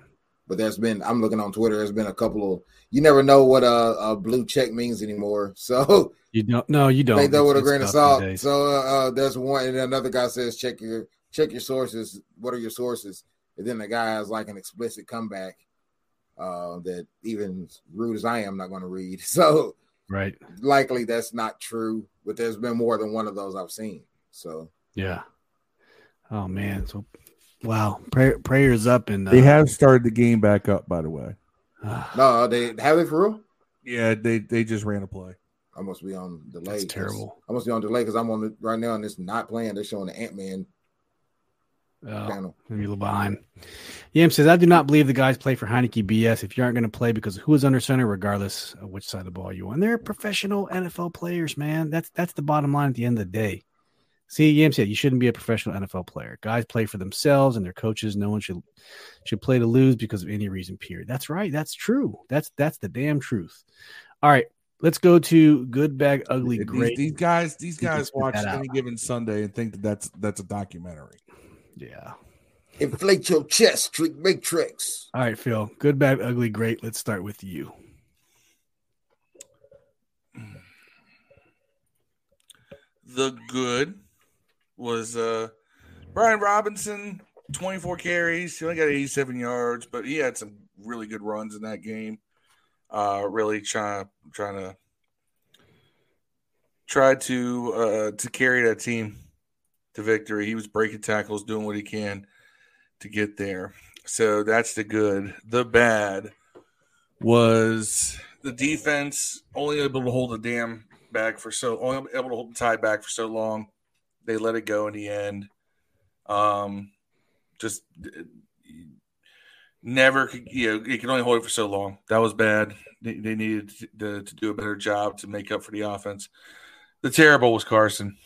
but there's been I'm looking on Twitter. There's been a couple of you never know what a, a blue check means anymore. So You don't. No, you don't. take that with a grain of salt. So uh, uh, there's one, and another guy says check your check your sources. What are your sources? And then the guy has like an explicit comeback uh, that even rude as I am, not going to read. So right. likely that's not true, but there's been more than one of those I've seen. So Yeah. Oh man. So wow. Prayer, prayers up and uh, They have started the game back up, by the way. uh, no, they have it for real. Yeah, they they just ran a play. I must be on delay. That's 'cause- terrible. I must be on delay because I'm on the right now and it's not playing. They're showing the Ant Man Oh, panel. maybe a little behind. Yam says, I do not believe the guys play for Heinicke BS if you aren't going to play because who is under center, regardless of which side of the ball you on. They're professional NFL players, man. That's that's the bottom line at the end of the day. See, Yam said you shouldn't be a professional NFL player. Guys play for themselves and their coaches. No one should should play to lose because of any reason. Period. That's right. That's true. That's that's the damn truth. All right, let's go to good, bag, ugly, These, great. these guys, these guys watch that out. any given Sunday and think that that's that's a documentary. Yeah. Inflate your chest, trick, make tricks. All right, Phil. Good, bad, ugly, great. Let's start with you. The good was uh Brian Robinson, 24 carries. He only got 87 yards, but he had some really good runs in that game. Uh really trying trying to try to uh to carry that team to victory. He was breaking tackles, doing what he can to get there. So that's the good. The bad was the defense only able to hold the damn back for so only able to hold the tie back for so long. They let it go in the end. Um, just never could you know you can only hold it for so long. That was bad. They, they needed to, to do a better job to make up for the offense. The terrible was Carson.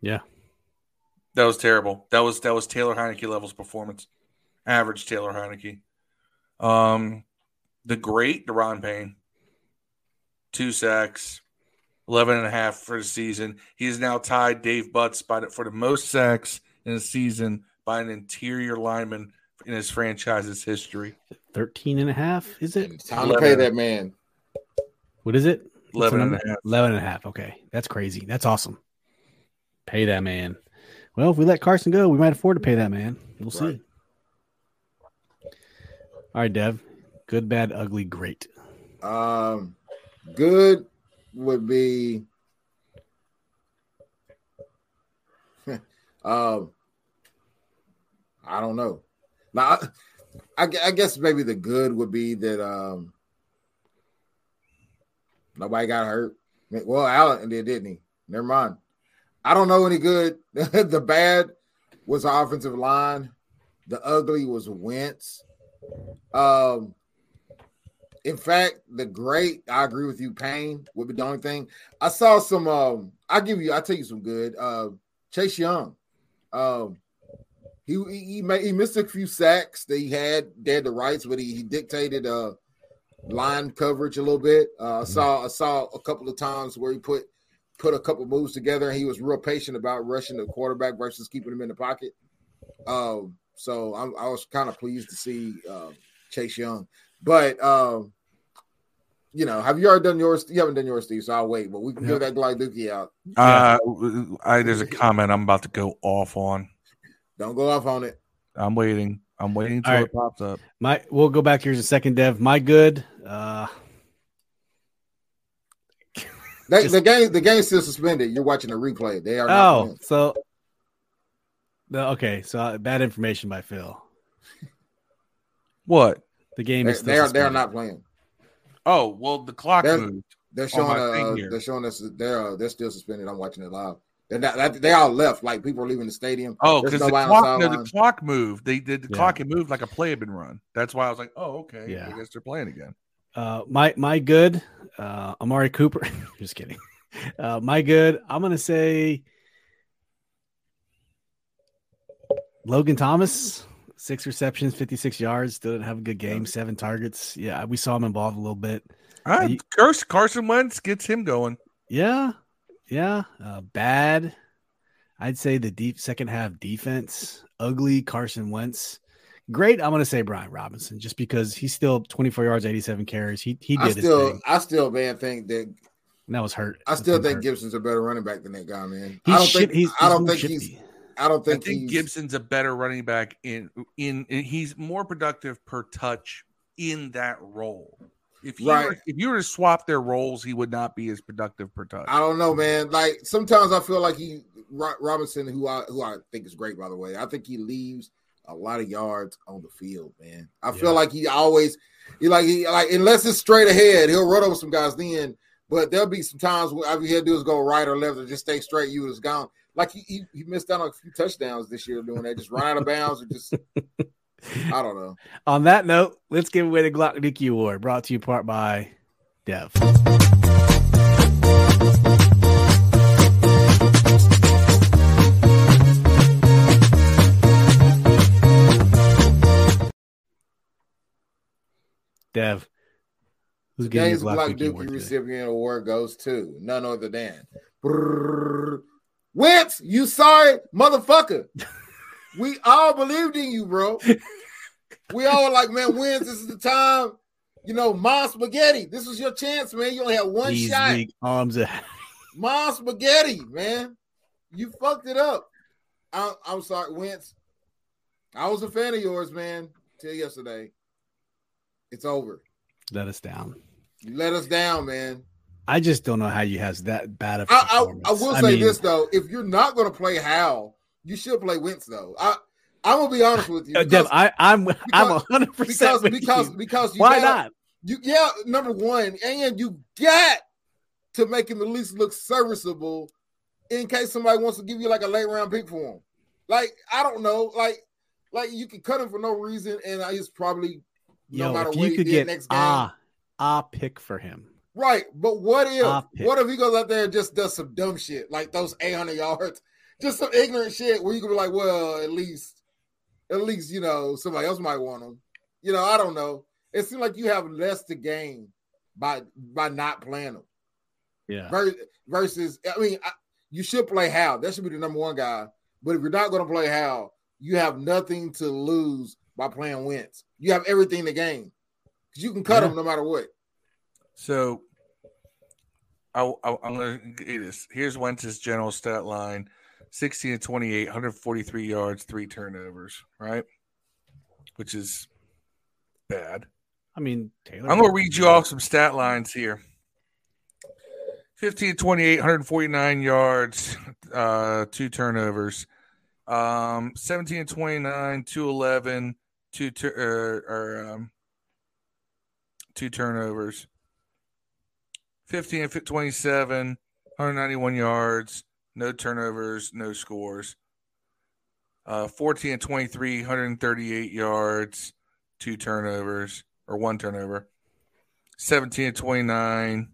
Yeah. That was terrible. That was that was Taylor Heinicke levels performance. Average Taylor Heinicke. Um the great Daron Payne. Two sacks, 11 and a half for the season. He is now tied Dave Butz by the, for the most sacks in a season by an interior lineman in his franchise's history. 13 and a half, is it? It's time to pay that man. What is it? 11 and a half. 11 and a half. Okay. That's crazy. That's awesome. Pay that man. Well, if we let Carson go, we might afford to pay that man. We'll see. Right. All right, Dev. Good, bad, ugly, great. Um, good would be um, I don't know. Now, I, I I guess maybe the good would be that um, nobody got hurt. Well, Allen did, didn't he? Never mind. I don't know any good. the bad was our offensive line. The ugly was Wentz. Um, in fact, the great, I agree with you, Payne would be the only thing. I saw some um I'll give you, I'll tell you some good. Uh Chase Young. Um he he he, made, he missed a few sacks that he had dead to rights, but he, he dictated uh line coverage a little bit. Uh I saw I saw a couple of times where he put put a couple moves together and he was real patient about rushing the quarterback versus keeping him in the pocket. Um so I'm, I was kind of pleased to see uh, Chase Young. But um, you know, have you already done yours? You haven't done yours, Steve. So I'll wait. But we can Yeah. give that Glide Dookie out. Uh, I, there's a comment I'm about to go off on. Don't go off on it. I'm waiting. I'm waiting until All right. it pops up. My we'll go back here in a second, Dev. My good. Uh They, Just- the game, the game's still suspended. You're watching a replay. They are. not oh, playing. so no, okay, so uh, bad information by Phil. What? The game they, is still they are. They are not playing. Oh, well, the clock They're- moved. They're showing. Uh, they're showing us. They're. Uh, they're still suspended. I'm watching it live. They're not. They all left. Like people are leaving the stadium. Oh, because the clock, the no, the clock moved. They did the Yeah. clock. It moved like a play had been run. That's why I was like, oh, okay. Yeah. I guess they're playing again. Uh, my my good, uh, Amari Cooper. Just kidding. Uh, my good. I'm gonna say Logan Thomas, six receptions, 56 yards. Still didn't have a good game. Seven targets. Yeah, we saw him involved a little bit. You- Carson, Carson Wentz gets him going. Yeah, yeah. Uh, bad. I'd say the deep second half defense. Ugly. Carson Wentz. Great. I'm gonna say Brian Robinson, just because he's still 24 yards, 87 carries. He he I did his still. thing. I still, man, think that. And that was hurt. I still think hurt. Gibson's a better running back than that guy, man. He's I don't shit- think. he's, I don't more think he's. I don't I think, think. Gibson's a better running back in, in in he's more productive per touch in that role. If you Right. were, if you were to swap their roles, he would not be as productive per touch. I don't know, man. Like sometimes I feel like he Robinson, who I who I think is great, by the way. I think he leaves a lot of yards on the field, man. I Yeah. feel like he always he like he like unless it's straight ahead, he'll run over some guys then. But there'll be some times where all he'll do is go right or left or just stay straight. You was gone. Like he, he, he missed out on a few touchdowns this year doing that. Just run out of bounds or just I don't know. On that note, let's give away the Glock Nicky Award, brought to you part by Dev. Dev, who's getting Today's Black Dookie recipient award goes to none other than Brrr. Wentz, you sorry motherfucker. we all believed in you, bro. We all like, man, Wentz, this is the time. You know, Mom Spaghetti, this was your chance, man. You only had one These shot. arms. Of- Mom Spaghetti, man. You fucked it up. I, I'm sorry, Wentz. I was a fan of yours, man, till yesterday. It's over. Let us down. You let us down, man. I just don't know how you has that bad of. I, I. I will I say mean, this though: if you're not going to play Howell, you should play Wentz though. I I'm gonna be honest with you. uh, Dev, I, I'm I'm hundred because percent because because you Why gotta- not? You yeah, number one, and you got to make him at least look serviceable in case somebody wants to give you like a late round pick for him. Like I don't know, like like you can cut him for no reason, and I just probably no Yo, matter if what you he could did get next game. ah ah pick for him. Right, but what if what if he goes out there and just does some dumb shit like those 800 yards, just some ignorant shit where you could be like, well, at least, at least you know somebody else might want him. You know, I don't know. It seems like you have less to gain by by not playing him Yeah, Ver- versus. I mean, I, you should play Howell. That should be the number one guy. But if you're not going to play Howell, you have nothing to lose by playing Wentz. You have everything to gain because you can cut Yeah. him no matter what. So I, I, I'm going to get this. Here's Wentz's general stat line 16 to 28, 143 yards, three turnovers, right? Which is bad. I mean Taylor. I'm going to read you off some stat lines here 15 to 28, 149 yards, uh, two turnovers. Um, 17 to 29, 211, two, tur- uh, or, um, two turnovers. 15 and 27, 191 yards, no turnovers, no scores. Uh, 14 and 23, 138 yards, two turnovers, or one turnover. 17 and 29,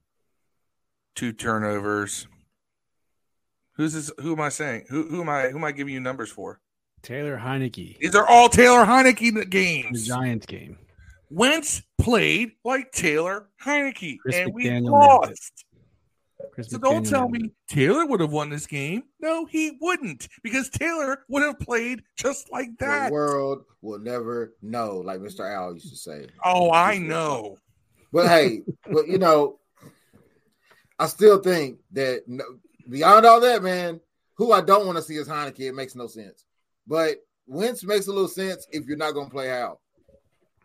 two turnovers. Who's this? Who am I saying? Who, who am I? Who am I giving you numbers for? Taylor Heinicke, These are all Taylor Heinicke the games. Giants game. Wentz played like Taylor Heinicke, Chris and we McDaniel lost. Chris So don't tell me. Taylor would have won this game. No, he wouldn't, because Taylor would have played just like that. The world will never know, like Mr. Owl used to say. Oh, I know. But hey, but you know, I still think that no, beyond all that, man, who I don't want to see is Heinicke. It makes no sense. But Wentz makes a little sense if you're not going to play Howell.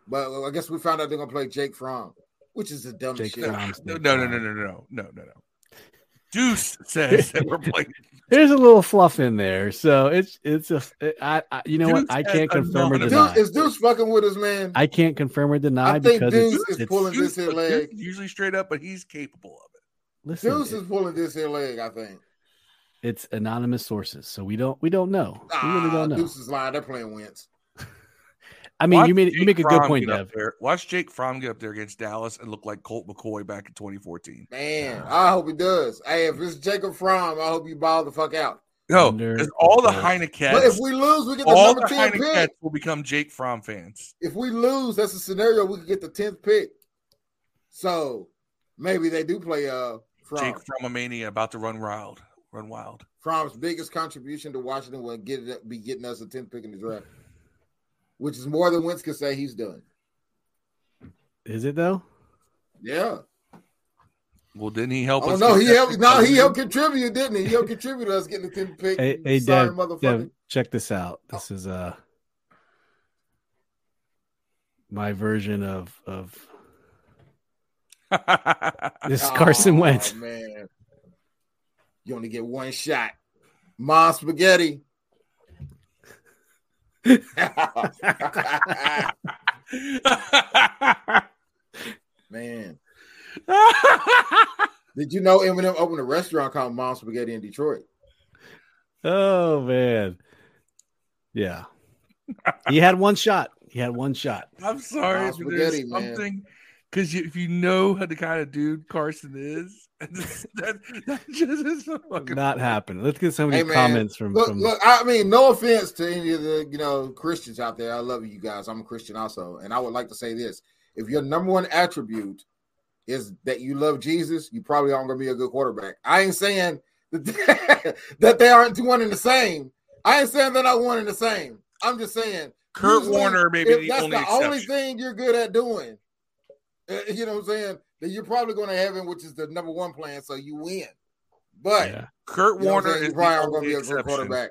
But I guess we found out they're going to play Jake Fromm, which is the dumbest Jake shit. No, no, no, no, no, no, no, no, no. Deuce says that we're playing. There's a little fluff in there, so it's it's a it- I, I you know what I can't confirm or anonymous- deny. Dude, is Deuce fucking with us, man? I can't confirm or deny I think because Deuce it's, is it's pulling Deuce, this here leg. usually straight up, but he's capable of it. listen, Deuce is pulling this here leg, I think. It's anonymous sources, so we don't we don't know. We really Ah, don't know. Deuce is lying. They're playing Wentz. I mean, Watch you made you make a good Fromm point, get up Dev. there. Watch Jake Fromm get up there against Dallas and look like Colt McCoy back in 2014. Man, I hope he does. Hey, if it's Jacob Fromm, I hope you ball the fuck out. No, Under because all the the- Heineken, But if we lose, we get the all number the 10 pick. Will become Jake Fromm fans. If we lose, that's a scenario we could get the 10th pick. So maybe they do play uh Fromm. Jake Frommania about to run wild, run wild. Fromm's biggest contribution to Washington will get it, be getting us a 10th pick in the draft, which is more than Wentz can say he's done. Is it though? Yeah. Well, didn't he help Oh us? no, he helped. No, he helped contribute, didn't he? He helped contribute to us getting the 10th pick. Hey, hey Sorry, Dev, motherfucker. Dev, check this out. This is uh my version of of this is Carson Oh, Wentz. Man, you only get one shot. Mom spaghetti. Man. Did you know Eminem opened a restaurant called Mom Spaghetti in Detroit? Oh man. Yeah. he had one shot. He had one shot. I'm sorry, Mom there's something man something because if you know how the kind of dude Carson is, that, that just is so fucking. Not happening. Let's get some of Hey, these comments from, Look, from look. I mean, no offense to any of the you know Christians out there. I love you guys. I'm a Christian also, and I would like to say this: if your number one attribute is that you love Jesus, you probably aren't going to be a good quarterback. I ain't saying that, that they aren't one and the same. I ain't saying they're not one and the same. I'm just saying Kurt usually, Warner maybe the that's only the only thing you're good at doing. Uh, You know what I'm saying? That you're probably going to heaven, which is the number one plan, so you win. But yeah. Kurt you know what I'm Warner is probably going to be a good exception. quarterback.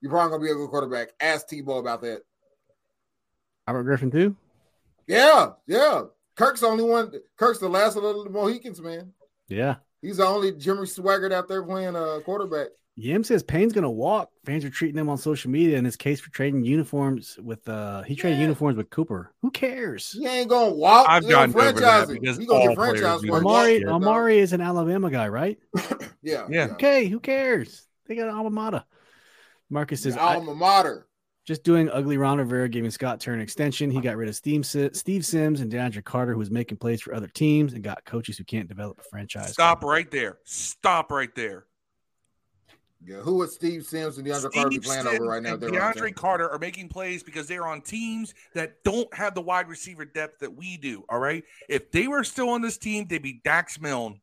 You're probably going to be a good quarterback. Ask Tebow about that. Robert Griffin too. Yeah, yeah. Kirk's the only one. Kirk's the last of the Mohicans, man. Yeah. He's the only Jimmy Swaggart out there playing uh, quarterback. Yim says Payne's gonna walk. Fans are treating him on social media in his case for trading uniforms with uh he traded Yeah. uniforms with Cooper. Who cares? He ain't going to walk. I've He gonna gotten over that franchise him. because He gonna all get players franchise do for that. Amari shit. Amari is an Alabama guy, right? Yeah, Yeah. Okay, who cares? They got an alma mater. Marcus says, His alma mater. just doing ugly Ron Rivera giving Scott Turner extension. He got rid of Steve, Si- Steve Sims and DeAndre Carter, who was making plays for other teams, and got coaches who can't develop a franchise. Stop right there. Stop right there. Yeah, who would Steve Sims and DeAndre Carter playing Sims over right now? and they're on the DeAndre? Carter are making plays because they're on teams that don't have the wide receiver depth that we do. All right. If they were still on this team, they'd be Dax Milne.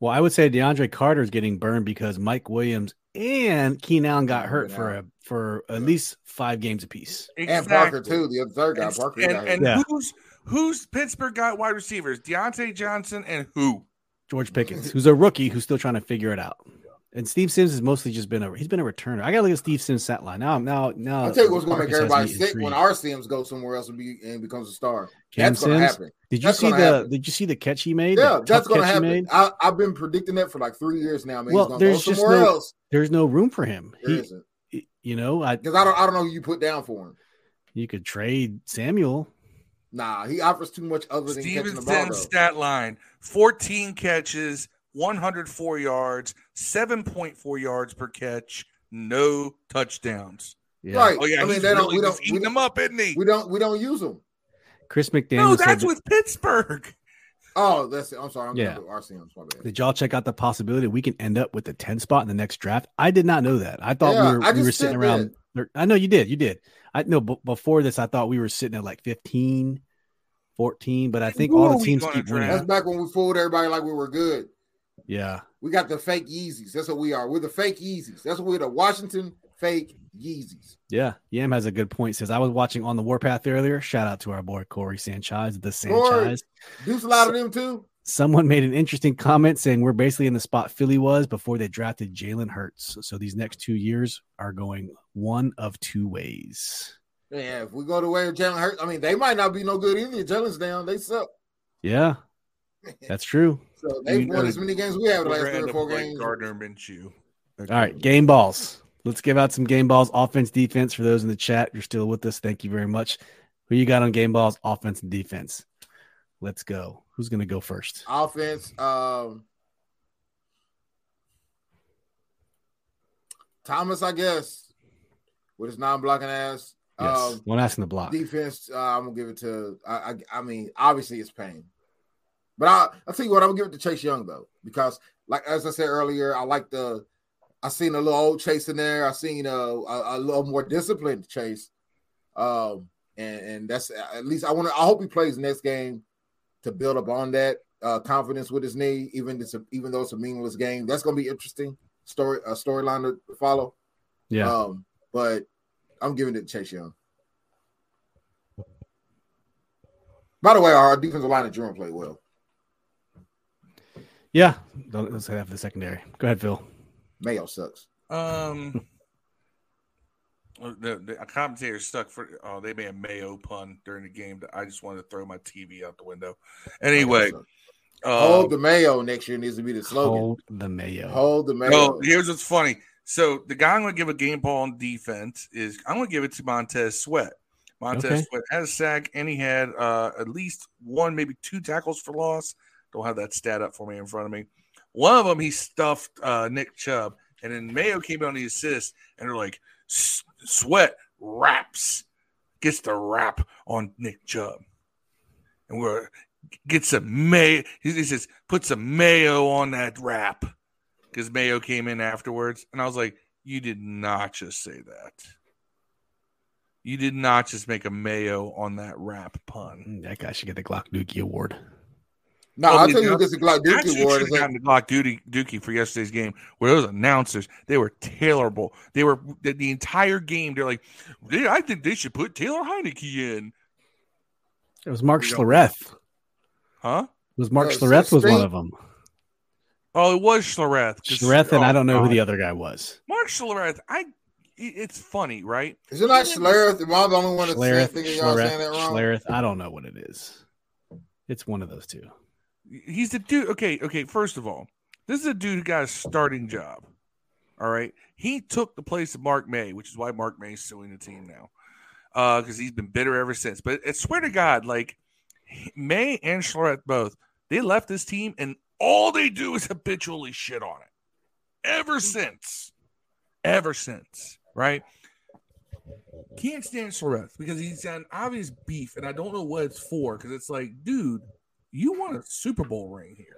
Well, I would say DeAndre Carter is getting burned because Mike Williams and Keenan Allen got hurt been for a, for at least five games apiece. And Parker too. The other third guy, And, Parker. and, got hit. and Yeah. who's who's Pittsburgh got wide receivers? Diontae Johnson and who? George Pickens, who's a rookie who's still trying to figure it out. And Steve Sims has mostly just been a he's been a returner. I gotta look at Steve Sims stat line. Now now now I'll tell you what's going to make everybody me sick when our Sims goes somewhere else and, be, and becomes a star. Cam that's going to happen. Did you That's see the happen. did you see the catch he made? Yeah, That that's going to catch he happen. made? I, I've been predicting that for like three years now. Man, Well, he's going to go there's just somewhere no- else. There's no room for him. There He, isn't. you know, I Because I don't, I don't know who you put down for him. you could trade Samuel. Nah, he offers too much other than catching the ball. Sims Though. stat line 14 catches, 104 yards, 7.4 yards per catch, no touchdowns. Yeah. Right. Oh, yeah. I mean, he's they don't. really We don't. just We them don't, up, isn't he? we don't. We don't use them. Chris McDaniel No, said that's that- with Pittsburgh. Oh, that's. it. I'm sorry. I'm Yeah. going to our Sims. My bad. Did y'all check out the possibility we can end up with the 10 spot in the next draft? I did not know that. I thought Yeah, we were we were sitting around. or- I know you did. You did. I know b- before this, I thought we were sitting at like 15, 14, but I think Who all the teams gonna keep winning. That's back when we fooled everybody like we were good. Yeah. We got the fake Yeezys. That's what we are. We're the fake Yeezys. That's what we're the Washington fake Yeezys. Yeah. Yam has a good point. Says, I was watching on the Warpath earlier. Shout out to our boy Corey Sanchez, the Sanchez. Deuce a lot of them too. Someone made an interesting comment saying we're basically in the spot Philly was before they drafted Jalen Hurts. So these next two years are going one of two ways. Yeah, if we go the way of Jalen Hurts, I mean, they might not be no good either. Jalen's down. They suck. Yeah, that's true. So they've We- won as many games we have the last gonna three or four games. Gardner Minshew. All right, game balls. Let's give out some game balls, offense, defense. For those in the chat, you're still with us. Thank you very much. Who you got on game balls, offense and defense? Let's go. Who's going to go first? Offense, um, Thomas, I guess, with his non-blocking ass. Yes. Um, One asking the block. defense, uh, I'm gonna give it to. I, I, I mean, obviously it's Payne, but I, I tell you what, I'm gonna give it to Chase Young though, because like as I said earlier, I like the. I seen a little old Chase in there. I seen a, a, a little more disciplined Chase, um, and and that's at least I want to. I hope he plays next game to build up on that uh, confidence with his knee. Even it's a, even though it's a meaningless game, that's gonna be interesting story a storyline to follow. Yeah. Um, but I'm giving it to Chase Young. By the way, our defensive line of Jerome played well. Yeah. Don't, let's say that for the secondary. Go ahead, Phil. Mayo sucks. Um, the, the commentator stuck for. Oh, they made a Mayo pun during the game. I just wanted to throw my TV out the window. Anyway, Mayo sucks. uh, hold the Mayo next year needs to be the slogan. Hold, Hold the mayo. Hold the Mayo. No, here's what's funny. So the guy I'm going to give a game ball on defense is I'm going to give it to Montez Sweat. Montez Okay. Sweat had a sack and he had uh, at least one, maybe two tackles for loss. Don't have that stat up for me in front of me. One of them he stuffed uh, Nick Chubb, and then Mayo came on the assist, and they're like, "Sweat wraps gets the wrap on Nick Chubb," and we're get some mayo. He says, "Put some mayo on that wrap," because Mayo came in afterwards, and I was like, "You did not just say that." You did not just make a mayo on that rap pun. Mm, That guy should get the Glock Dookie Award. No, I'll tell you who don't- gets the Glock Dookie Actually, award. should Is have like, gotten the Glock Dookie, Dookie for yesterday's game, where those announcers they were terrible. They were the, the entire game. They're like, "Yeah, I think they should put Taylor Heinicke in, It was Mark We don't- Schlereth. It huh? was Mark Uh, Schlereth was one of them. Oh, it was Schlereth. 'cause- Schlereth and oh, I don't know who the other guy was. Mark Schlereth. I. It's funny, right? is it not Schlereth? Am I the only one that's saying, Schlereth, y'all saying that Schlereth, wrong? Schlereth. I don't know what it is. It's one of those two. He's the dude. Okay, okay. First of all, this is a dude who got a starting job. All right, he took the place of Mark May, which is why Mark May is suing the team now, uh, because he's been bitter ever since. But I swear to God, like May and Schlereth both, they left this team, and all they do is habitually shit on it. Ever mm-hmm. since, ever since, right? Can't stand Schlereth because he's got an obvious beef, and I don't know what it's for. Because it's like, dude, you want a Super Bowl ring here.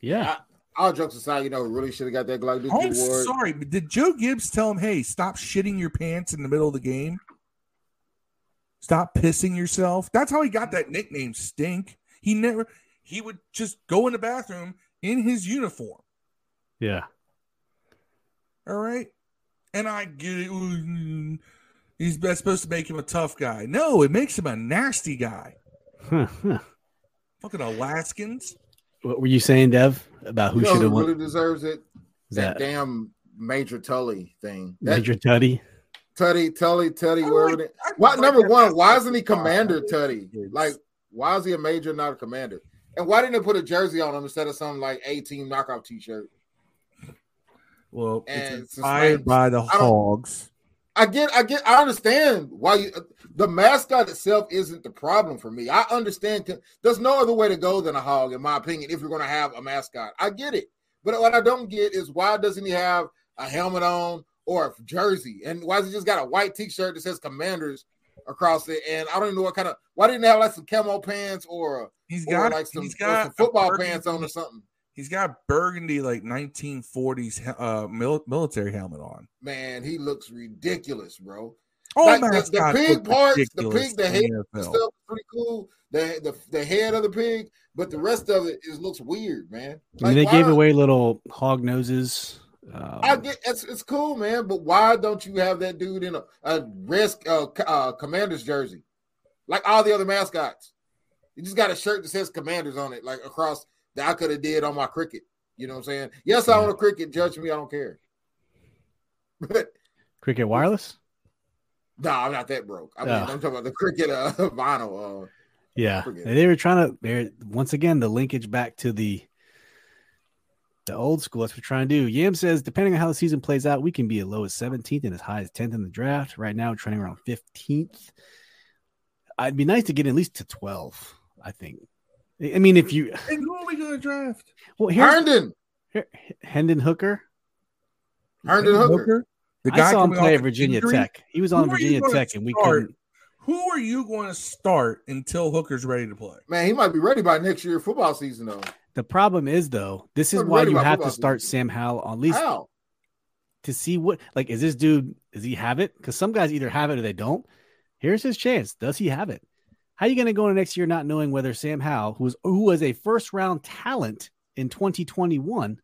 Yeah. All jokes aside, you know, really should have got that Glock Dookie I'm award. sorry, but did Joe Gibbs tell him, "Hey, stop shitting your pants in the middle of the game. Stop pissing yourself." That's how he got that nickname, Stink. He never. He would just go in the bathroom in his uniform. Yeah. All right, and I get it. He's supposed to make him a tough guy. No, it makes him a nasty guy. Huh, huh. Fucking Alaskans. What were you saying, Dev, about who you know should have won? really deserves it. That, that damn Major Tully thing. That Major Tuddy? Tutty, Tully, Tutty, I wherever. like- they- I Why like number one? Why isn't he five. Commander Tutty? Like, why is he a major, not a commander? And why didn't they put a jersey on him instead of some like A team knockoff T-shirt? well, And it's inspired by the I don't- Hogs. I get, I get, I understand why you. The mascot itself isn't the problem for me. I understand. There's no other way to go than a hog, in my opinion. If you're going to have a mascot, I get it. But what I don't get is why doesn't he have a helmet on or a jersey, and why has he just got a white T-shirt that says Commanders across it? And I don't even know what kind of. Why didn't he have like some camo pants or, he's got like some, or some football pants on or something? He's got burgundy like 1940s uh mil- military helmet on. Man, he looks ridiculous, bro. Oh Like, the- the mascots pig parts, the pig, the head NFL. stuff is pretty cool. The, the the head of the pig, but the rest of it is looks weird, man. I mean, they gave why- away little hog noses. Um, I get it's, it's cool, man, but why don't you have that dude in a, a risk uh, uh, commander's jersey, like all the other mascots? You just got a shirt that says commanders on it, like across that I could have did on my cricket. You know what I'm saying? Yes, I own a cricket. Judge me, I don't care. But Cricket Wireless? no, I'm not that broke. I mean, Oh. I'm talking about the cricket uh, vinyl. Uh, Yeah. They were trying to they're once again the linkage back to the the old school. That's what we're trying to do. Yam says, depending on how the season plays out, we can be as low as 17th and as high as 10th in the draft. Right now, trending around 15th. I'd be nice to get at least to 12, I think. I mean, if you And who are we going to draft? well, here's Herndon, here, Hendon Hooker. Herndon Hooker. The I saw him play at Virginia injury? Tech. He was on Who Virginia gonna Tech, and we start? couldn't. Who are you going to start until Hooker's ready to play? Man, he might be ready by next year football season though. The problem is though, this is why you have to start season. Sam Howell on at least How? to see what like is this dude does he have it? Because some guys either have it or they don't. Here's his chance. Does he have it? How are you going to go into next year not knowing whether Sam Howell, who was who was a first round talent in 2021,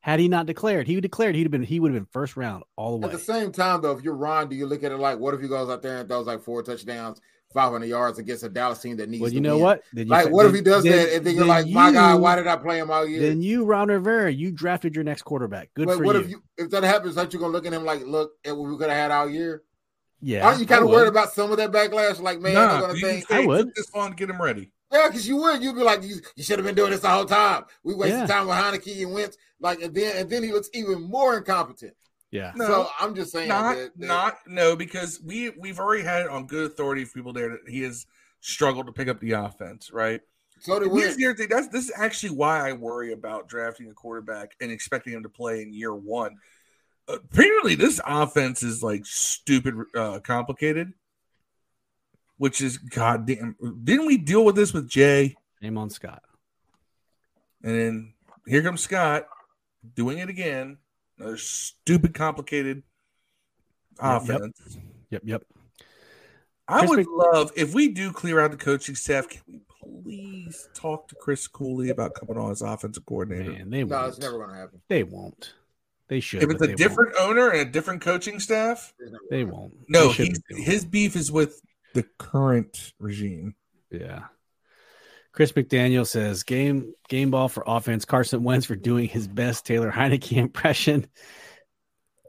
had he not declared, he declared he'd have been he would have been first round all the way. At the same time, though, if you're Ron, do you look at it like, what if he goes out there and throws like four touchdowns, 500 yards against a Dallas team that needs? Well, to you know win? what? Then you Like, what if he does then- that and then you're then like, my God, why did I play him all year? Then you, Ron Rivera, you drafted your next quarterback. Good but for what you. if you if that happens? Aren't you gonna look at him like, look at what we could have had all year? Yeah, Aren't you kind I of worried about some of that backlash? Like, man, nah, they're gonna you think, say I it would. took this long to get him ready. yeah, because you would. You'd be like, you, you should have been doing this the whole time. We wasted Yeah. time with Heinicke and Wentz. Like, and then and then he looks even more incompetent. Yeah, No, so I'm just saying, not that, that- not no because we we've already had it on good authority for people there that he has struggled to pick up the offense right So did Here's the other thing. That's this is actually why I worry about drafting a quarterback and expecting him to play in year one. Apparently, this offense is like stupid uh, complicated, which is goddamn. Didn't we deal with this with Jay? Name on Scott. And then here comes Scott doing it again. Another stupid complicated Yep, yep. offense. Yep, yep. I Chris would Mc- love if we do clear out the coaching staff. Can we please talk to Chris Cooley about coming on as offensive coordinator? Man, they No, won't. it's never going to happen. They won't. They should. If it's a they different owner and a different coaching staff, It's never Won't. They won't. no, They should, he's, but won't. his beef is with the current regime. Yeah. Chris McDaniel says game game ball for offense. Carson Wentz for doing his best Taylor Heinicke impression.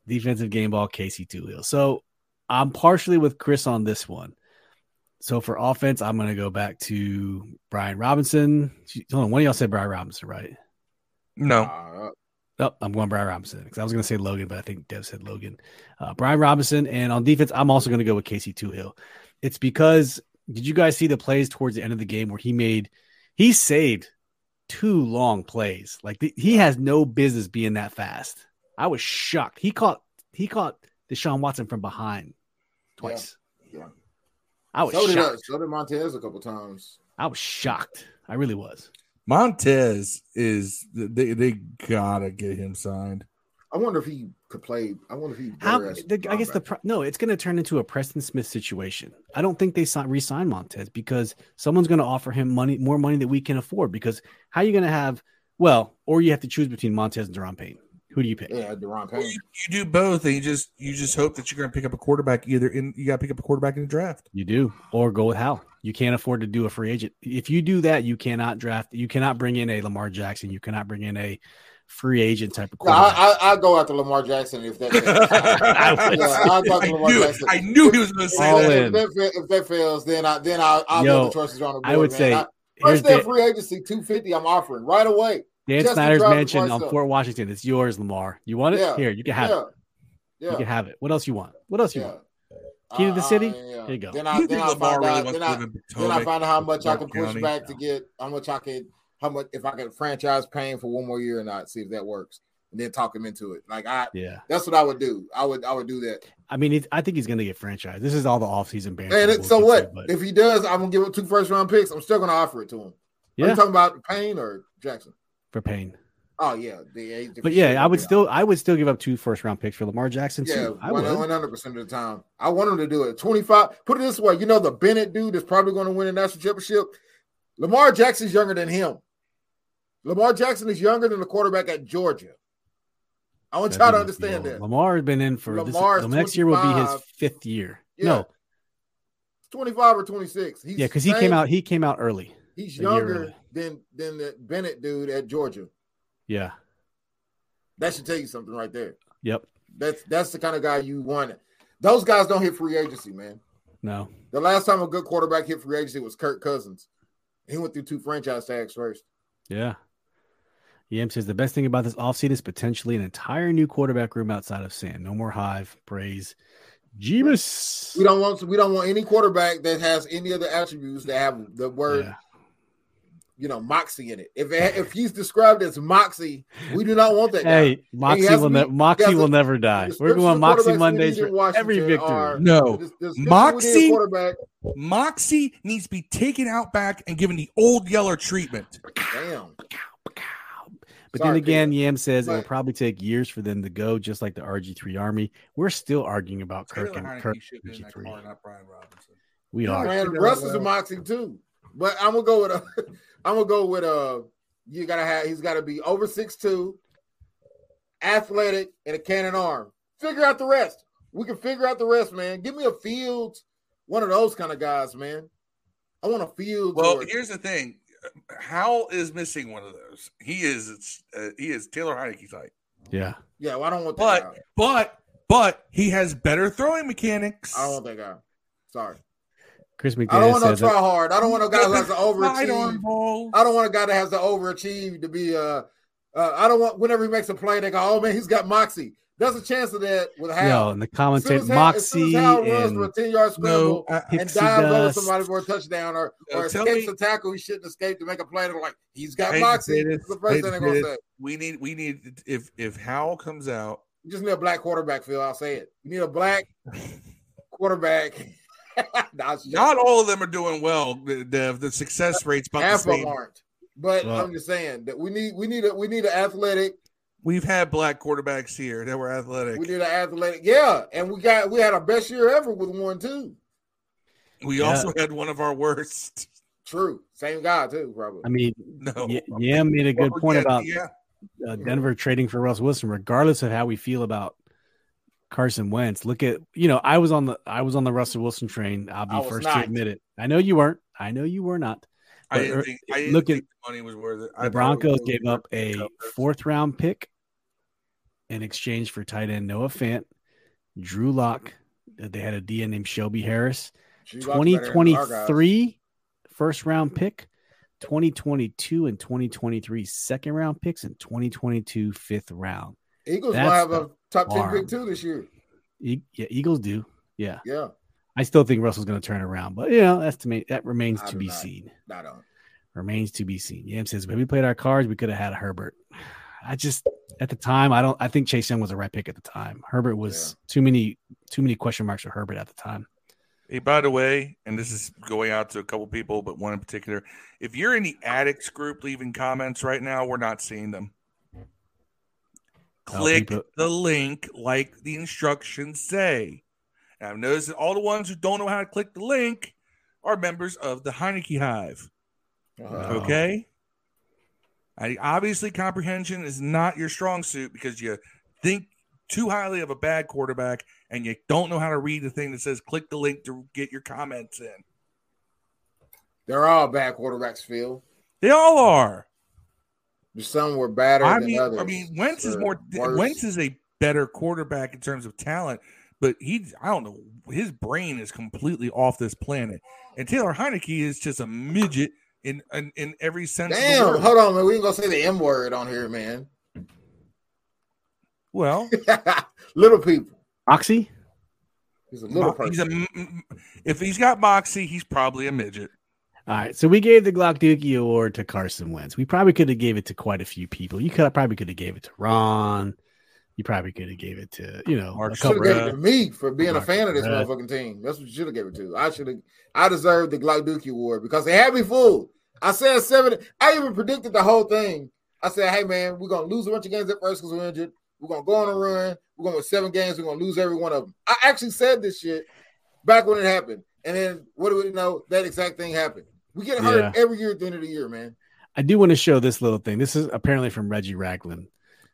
Defensive game ball, Casey Toohill. So I'm partially with Chris on this one. So for offense, I'm going to go back to Brian Robinson. Hold on, one of y'all said Brian Robinson, right? No, Uh, Oh, I'm going Brian Robinson because I was going to say Logan, but I think Dev said Logan. Uh, Brian Robinson, and on defense, I'm also going to go with Casey Toohill. It's because did you guys see the plays towards the end of the game where he made he saved two long plays? Like the, he has no business being that fast. I was shocked. He caught he caught Deshaun Watson from behind twice. Yeah, yeah. I was so did shocked. us. So did Montez a couple times. I was shocked. I really was. Montez is they they gotta get him signed. I wonder if he could play. I wonder if he. How, the, I guess the pro- no, it's going to turn into a Preston Smith situation. I don't think they sign, re-sign Montez because someone's going to offer him money, more money that we can afford. Because how are you going to have? Well, or you have to choose between Montez and Daron Payne. Who do you pick? Yeah, Daron Well, Payne. you, you do both, and you just you just hope that you're gonna pick up a quarterback either in you gotta pick up a quarterback in the draft. You do, or go with Howell. You can't afford to do a free agent. If you do that, you cannot draft. You cannot bring in a Lamar Jackson. You cannot bring in a free agent type of Yeah, quarterback. I, I, I go after Lamar Jackson if that. I would yeah, I'll go after Lamar knew. Jackson. I knew he was gonna say All that. in. If, that, if that fails, then I then I, I'll Yo, get the choices on the board. I would man. say I, first day free agency, two fifty. I'm offering right away. Dan just to Snyder's mansion on up. Fort Washington. It's yours, Lamar. You want it? Yeah. Here, you can have yeah, it. yeah, You can have it. What else you want? What else you yeah. want? Key to the Uh, city? yeah. Here you go. Then I then I find out. wants Then I live in then I find out how much I can push County? back to get how much I can how much if I can franchise paying for one more year or not. See if that works, and then talk him into it. Like I, Yeah. that's what I would do. I would I would do that. I mean, I think he's going to get franchised. This is all the offseason banter. And we'll it, so what? to, but if he does, I'm gonna give him two first round picks. I'm still gonna offer it to him. Are yeah, you talking about Payne or Jackson? for Payne. Oh yeah, the, But yeah, I would still, I would still give up two first round picks for Lamar Jackson Yeah, too. I one hundred percent of the time. I want him to do it. Twenty five. Put it this way, you know the Bennett dude is probably going to win a national championship. Lamar Jackson's younger than him. Lamar Jackson is younger than the quarterback at Georgia. I want y'all to understand that. Lamar has been in for Lamar's the next year will be his fifth year. Yeah. No, Twenty five or twenty six. Yeah, because he came out, he came out early. He's younger early. than than the Bennett dude at Georgia. Yeah. That should tell you something right there. Yep. That's that's the kind of guy you want. Those guys don't hit free agency, man. No. The last time a good quarterback hit free agency was Kirk Cousins. He went through two franchise tags first. Yeah. Yam says the best thing about this offseason is potentially an entire new quarterback room outside of Sam. No more Hive, Praise, Jeebus. We don't want we don't want any quarterback that has any of the attributes that have the word Yeah. You know moxie in it. If it, if he's described as moxie, we do not want that guy. Hey, Moxie has will ne- Moxie will never die. We're going Moxie quarterbacks Mondays for Washington every victory. are- No, the- the description we need in Moxie- quarterback. Moxie needs to be taken out back and given the old Yeller treatment. Damn. But Sorry, then again, Peter. Yam says it will probably take years for them to go, just like the RG3 Army. We're still arguing about Kirk and Kirk. Heinicke should be in that RG3. car, not Brian Robinson. We Yeah, are. man, Figure Russ is a moxie too. But I'm gonna go with a I'm gonna go with a you gotta have he's gotta be over six two, athletic, and a cannon arm. Figure out the rest. We can figure out the rest, man. Give me a field, one of those kind of guys, man. I want a Fields. Well, or- here's the thing: Howell is missing one of those. He is uh, he is Taylor Heinicke's type. Yeah. yeah, well, I don't want that but guy. but but he has better throwing mechanics. I don't want that guy. Sorry. Chris I don't want no try that, hard. I don't want no guy who has to Sidearm overachieve. I don't want a guy that has to overachieve to be uh, uh I don't want whenever he makes a play, they go, oh man, he's got moxie. There's a chance of that with Howell. Yo, and the commentator As soon as Howell- as soon as Howell runs for a and 10 yard scramble No, I- and Pixie dives over somebody for a touchdown or, or tell escapes me- a tackle he shouldn't escape to make a play, they're like, he's got Hate Moxie. say That's the first hate thing they're gonna say. We need we need if if Howell comes out, You just need a black quarterback, Phil. I'll say it. You need a black quarterback. Nah, it's just- not all of them are doing well. Dev, the success rate's about the half of them same. aren't. But Well- I'm just saying that we need we need a we need an athletic. We've had black quarterbacks here that were athletic. We need an athletic. Yeah, and we got we had our best year ever with one too. We Yeah. also had one of our worst. True, same guy too, probably. I mean, No, yeah, Yam made a good Well, point yeah, about yeah. uh, Denver trading for Russ Wilson, regardless of how we feel about Carson Wentz. Look at you know, I was on the I was on the Russell Wilson train. I'll be first not. to admit it. I know you weren't. I know you were not. I didn't er, think, I didn't look think at- the money was worth it. I The Broncos gave up a fourth round pick in exchange for tight end Noah Fant, Drew Lock. That they had a DN named Shelby Harris. Better than our guys. 2023 first round pick, 2022 and 2023 second round picks, and 2022 fifth round. Eagles That's might have a top ten arm. pick too this year. E- yeah, Eagles do. Yeah, Yeah, I still think Russell's going to turn around, but you know that's to me that remains I to be not. seen. not on. Remains to be seen. Yam says when we played our cards, we could have had Herbert. I just at the time, I don't. I think Chase Young was the right pick at the time. Herbert was too many too many question marks for Herbert at the time. Hey, by the way, and this is going out to a couple people, but one in particular. If you're in the addicts group leaving comments right now, we're not seeing them. Click the link like the instructions say. And I've noticed that all the ones who don't know how to click the link are members of the Heinicke Hive. Oh. Okay. I, obviously, comprehension is not your strong suit because you think too highly of a bad quarterback and you don't know how to read the thing that says click the link to get your comments in. They're all bad quarterbacks, Phil. They all are. Some were better I than mean, others. I mean, Wentz is more. worse. Wentz is a better quarterback in terms of talent, but he, I don't know, his brain is completely off this planet. And Taylor Heinicke is just a midget in in, in every sense. of the Damn, word. hold on, man. We ain't gonna say the M word on here, man. Well, little people. Oxy, He's a little Mo- he's person. a m- m- if he's got moxie, he's probably a midget. All right, so we gave the Glock Dookie Award to Carson Wentz. We probably could have gave it to quite a few people. You could have probably could have gave it to Ron. You probably could have gave it to you know Mark should have gave it to me for being a Mark fan of this Bruh. motherfucking team. That's what you should have gave it to. I should have. I deserved the Glock Dookie Award because they had me fooled. I said seven. I even predicted the whole thing. I said, "Hey man, we're gonna lose a bunch of games at first because we're injured. We're gonna go on a run. We're gonna win seven games. We're gonna lose every one of them." I actually said this shit back when it happened, and then what do we know? That exact thing happened. We get hurt Yeah. every year at the end of the year, man. I do want to show this little thing. This is apparently from Reggie Ragland.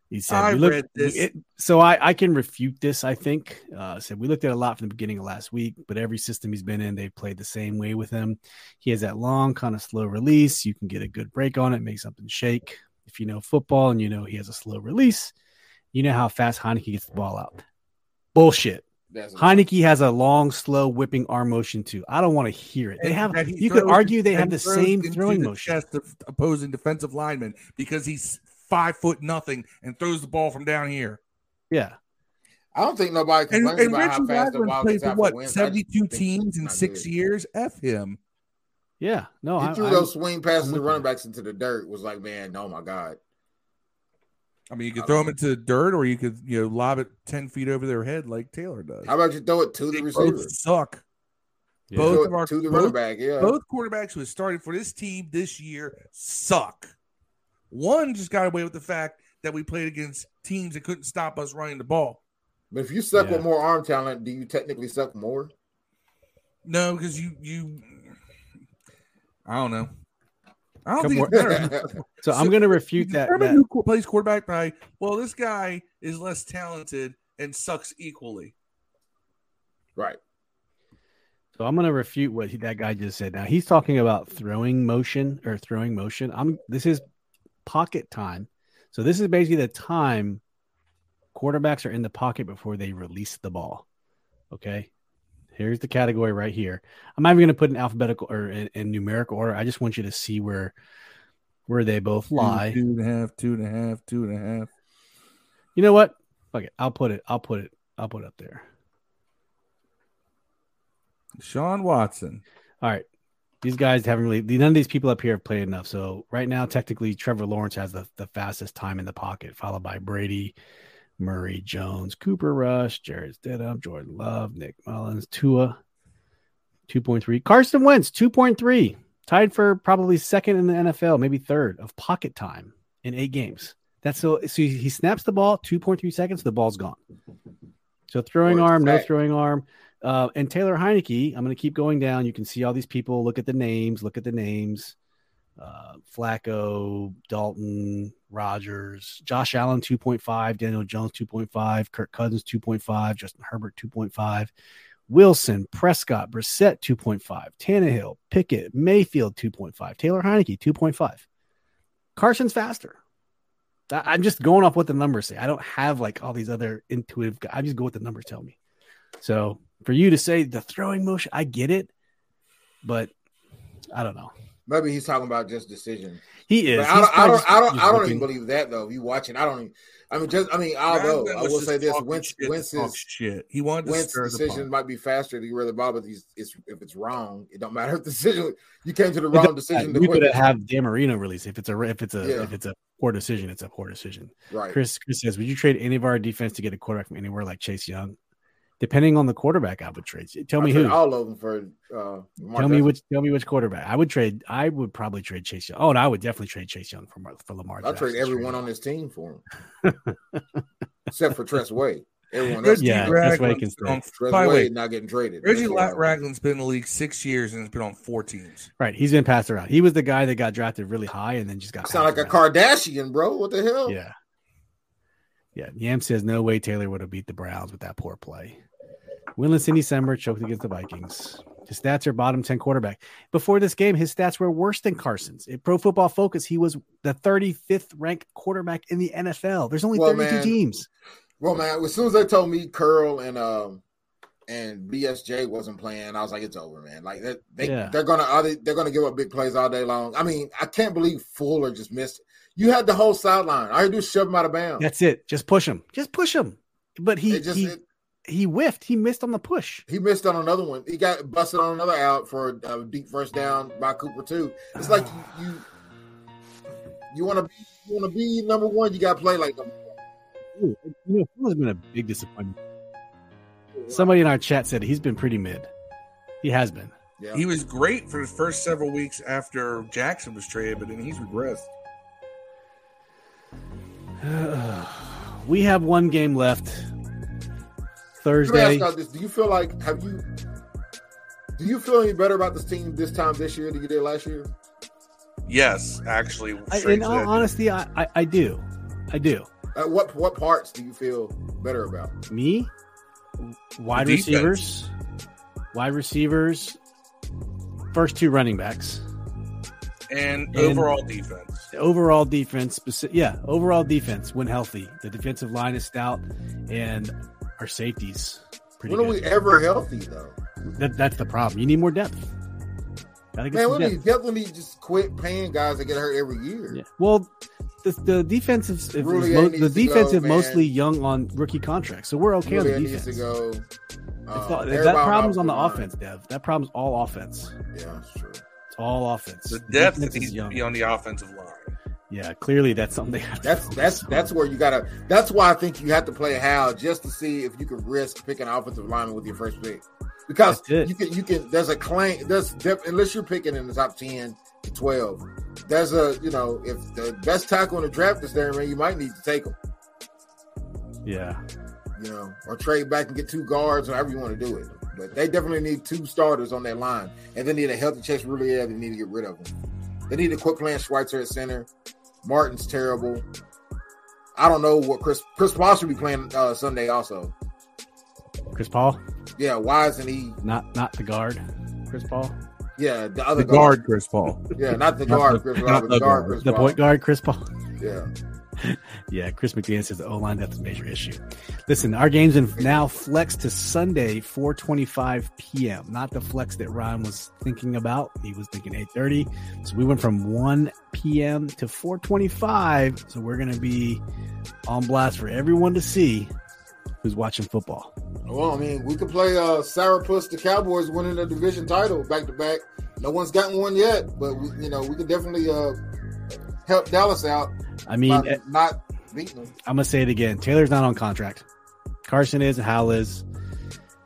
He said, I looked- read this. it- so I, I can refute this. I think uh, said we looked at a lot from the beginning of last week, but every system he's been in, they've played the same way with him. He has that long, kind of slow release. You can get a good break on it, make something shake. If you know football and you know he has a slow release, you know how fast Heinicke gets the ball out. Bullshit. That's Heinicke has a long, slow whipping arm motion too. I don't want to hear it. They have. that he You could argue they have the same throwing the motion. Chest of opposing defensive lineman because he's five foot nothing and throws the ball from down here. Yeah. I don't think nobody And, complains and about how Richie fast the Ragland ball played gets for out what for wins. I just seventy-two teams in six good. years. F him. Yeah. No, He I, threw I- those swing passes I'm to running backs into the dirt. Was like, man, oh my god. I mean, you could throw don't them into the dirt, or you could you know lob it ten feet over their head like Taylor does. How about you throw it to They the both receiver? suck. Yeah. Both of our- to the both- running back. Yeah. Both quarterbacks who have started for this team this year suck. One just got away with the fact that we played against teams that couldn't stop us running the ball. But if you suck Yeah. with more arm talent, do you technically suck more? No, because you you I don't know. I don't Couple think more- it's better. So I'm going to refute that. determine that- who qu- plays quarterback by well, this guy is less talented and sucks equally. right. So I'm going to refute what he, that guy just said. Now he's talking about throwing motion or throwing motion. I'm this is pocket time. So this is basically the time quarterbacks are in the pocket before they release the ball. Okay. Here's the category right here. I'm not even going to put in alphabetical or in, in numerical order. I just want you to see where where they both lie. Two and a half, two and a half, two and a half. You know what? Fuck it. I'll put it. I'll put it. I'll put it up there. Sean Watson. All right. These guys haven't really none of these people up here have played enough. So right now, technically, Trevor Lawrence has the, the fastest time in the pocket, followed by Brady, Murray, Jones, Cooper Rush, Jarrett Stidham, Jordan Love, Nick Mullens, Tua, 2.3. Carson Wentz, 2.3. Tied for probably second in the NFL, maybe third of pocket time in eight games. That's so, so he snaps the ball, 2.3 seconds, the ball's gone. So throwing Boy, arm, no throwing arm. Uh, and Taylor Heinicke, I'm going to keep going down. You can see all these people. Look at the names. Look at the names. Uh, Flacco, Dalton, Rodgers, Josh Allen 2.5, Daniel Jones 2.5, Kirk Cousins 2.5, Justin Herbert 2.5, Wilson, Prescott, Brissett 2.5, Tannehill, Pickett, Mayfield 2.5, Taylor Heinicke 2.5. Carson's faster. I'm just going off what the numbers say. I don't have like all these other intuitive. I just go what the numbers tell me. So for you to say the throwing motion, I get it, but I don't know. Maybe he's talking about just decision. He is. But I don't, I don't, I don't, I don't even believe that though. If you watching, I don't. Even, I mean, just, I mean, although I will say this: talking Wentz, shit Wentz's, shit. He wanted to Wentz decision might be faster to get rid of the ball, but he's, it's, if it's wrong, it don't matter if the decision you came to the wrong decision. matter. The You could have Dan Marino release if it's a if it's a Yeah. if it's a poor decision, it's a poor decision. right. Chris Chris says, would you trade any of our defense to get a quarterback from anywhere like Chase Young? Depending on the quarterback, I would trade. Tell me I trade who. All of them for. Uh, Tell me which. Tell me which quarterback. I would trade. I would probably trade Chase Young. Oh, and I would definitely trade Chase Young for for Lamar. I'll trade everyone straight on this team for him, except for Tress Way. Everyone else, Yeah, Reggie that's what I Ragland's can been on- say. Tress By way, Way not getting traded. Reggie Ragland's been in the league six years and has been on four teams. Right. He's been passed around. He was the guy that got drafted really high and then just got. Sound like a. Kardashian, bro. What the hell? Yeah. Yeah. Yam says no way Taylor would have beat the Browns with that poor play. Winless in December, choked against the Vikings. His stats are bottom 10 quarterback. Before this game, his stats were worse than Carson's. In Pro Football Focus, he was the 35th ranked quarterback in the NFL. There's only Well, 32 man, teams. Well, man, as soon as they told me Curl and um and BSJ wasn't playing, I was like, it's over, man. Like that, they Yeah. they're gonna are they, they're gonna give up big plays all day long. I mean, I can't believe Fuller just missed. You had the whole sideline. All you do is shove him out of bounds. That's it. Just push him. Just push him. But he It just he, it- he whiffed. He missed on the push. he missed on another one. He got busted on another out for a, a deep first down by Cooper too. It's like you you, you want to be you want to be number one. You got to play like number one. Ooh, you know, Fuller's been a big disappointment. Somebody in our chat said he's been pretty mid. He has been. Yeah. He was great for the first several weeks after Jackson was traded, but then he's regressed. we have one game left. Let me Thursday. ask y'all this: Do you feel like have you? Do you feel any better about this team this time this year than you did last year? Yes, actually. I, in all that. honesty, I, I, I do. I do. At what what parts do you feel better about? Me, wide receivers, wide receivers, first two running backs. and, And- overall defense. Overall defense, speci- yeah, overall defense when healthy. The defensive line is stout, and our safeties pretty when are we ever healthy though? That, that's the problem. You need more depth. Gotta get Man, some we depth. definitely just quit paying guys that get hurt every year. Yeah. Well, the, the defensive is, is Roullier mo- the to defense go, is mostly young on rookie contracts, so we're okay on Really the needs defense. to go. It's Uh, all- that problem's on the line. offense, Dev. That problem's all offense. Yeah, that's true. It's all offense. The depth defense needs is to young. be on the offensive line. Yeah, clearly that's something they have That's that's on. that's where you gotta. That's why I think you have to play Howell just to see if you can risk picking offensive lineman with your first pick, because you can you can. There's a claim. There's unless you're picking in the top ten to twelve. There's a you know if the best tackle in the draft is there, man, you might need to take him. yeah. You know, or trade back and get two guards, or however you want to do it. But they definitely need two starters on that line, and they need a healthy Chase Roullier. They need to get rid of them. They need to quit playing Schweitzer at center. Martin's terrible. I don't know what Chris Chris Paul should be playing uh, Sunday also. Chris Paul, Yeah, why isn't he? not not the guard. Chris Paul, Yeah, the other The guard, Chris Paul. Yeah, not the guard, the- Chris not Paul, the the guard, guard. Chris the point guard, Chris Paul. Yeah, Yeah, Chris McDaniel says the O line is a major issue. Listen, our game's now flex to Sunday, 4:25 p.m. Not the flex that Ryan was thinking about. He was thinking 8:30. So we went from 1 p.m. to 4:25. So we're gonna be on blast for everyone to see. who's watching football. Well, I mean, we could play uh Sarapus the Cowboys winning the division title back to back. No one's gotten one yet, but we, you know we could definitely uh help Dallas out. I mean, by eh, not beating them. I'm gonna say it again. Taylor's not on contract. Carson is, and Howell is.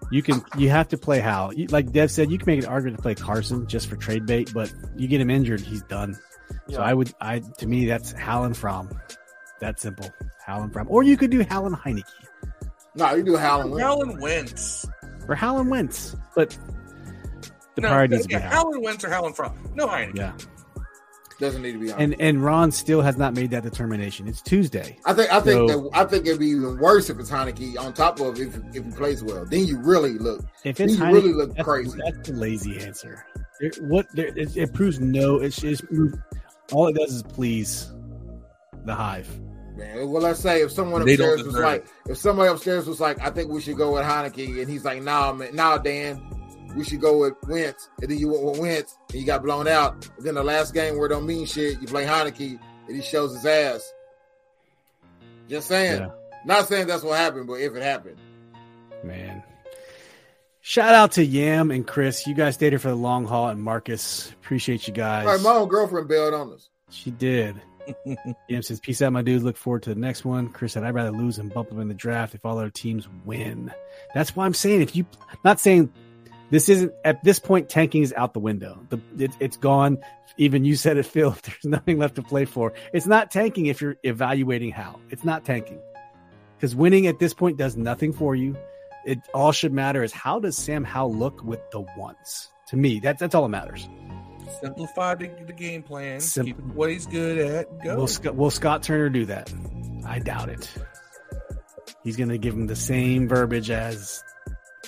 You can you have to play Howell. You, like Dev said, you can make an argument to play Carson just for trade bait, but you get him injured, he's done. So I would I to me that's Howell and Fromm. That simple. Howell and Fromm. Or you could do Howell and Heinicke. No, you do Howland. win. Howland Wentz. Or Howell and Wentz. But the No, priority needs to be yeah, Howell. Howland Wentz or Howland Fromm. No Heinicke. Yeah. Doesn't need to be on. And and Ron still has not made that determination. It's Tuesday. I think I think So- that, I think it'd be even worse if it's Heinicke on top of if if he plays well. Then you really look. If Then it's you Heinicke, really look that's, crazy. That's the lazy answer. There, what there, it, it proves no. It's just all it does is please the hive. Man, well, let's say if someone They upstairs was like, if somebody upstairs was like, I think we should go with Heinicke, and he's like, Nah, man, nah, Dan, we should go with Wentz, and then you went with Wentz, and you got blown out. And then the last game where it don't mean shit, you play Heinicke, and he shows his ass. Just saying, Yeah. not saying that's what happened, but if it happened, Man. Shout out to Yam and Chris. You guys stayed here for the long haul, and Marcus. Appreciate you guys. all right, my own girlfriend bailed on us. She did. Yam says, Peace out, my dudes. Look forward to the next one. Chris said, I'd rather lose and bump them in the draft if all our teams win. That's why I'm saying, if you, not saying this isn't, at this point, tanking is out the window. The, it, it's gone. Even you said it, Phil. There's nothing left to play for. It's not tanking if you're evaluating how. It's not tanking. Because winning at this point does nothing for you. It all should matter is how does Sam Howell look with the ones? To me, that's that's all that matters. Simplify the, the game plan. Sim- keep what he's good at. Go. Will, Scott, will Scott Turner do that? I doubt it. He's going to give him the same verbiage as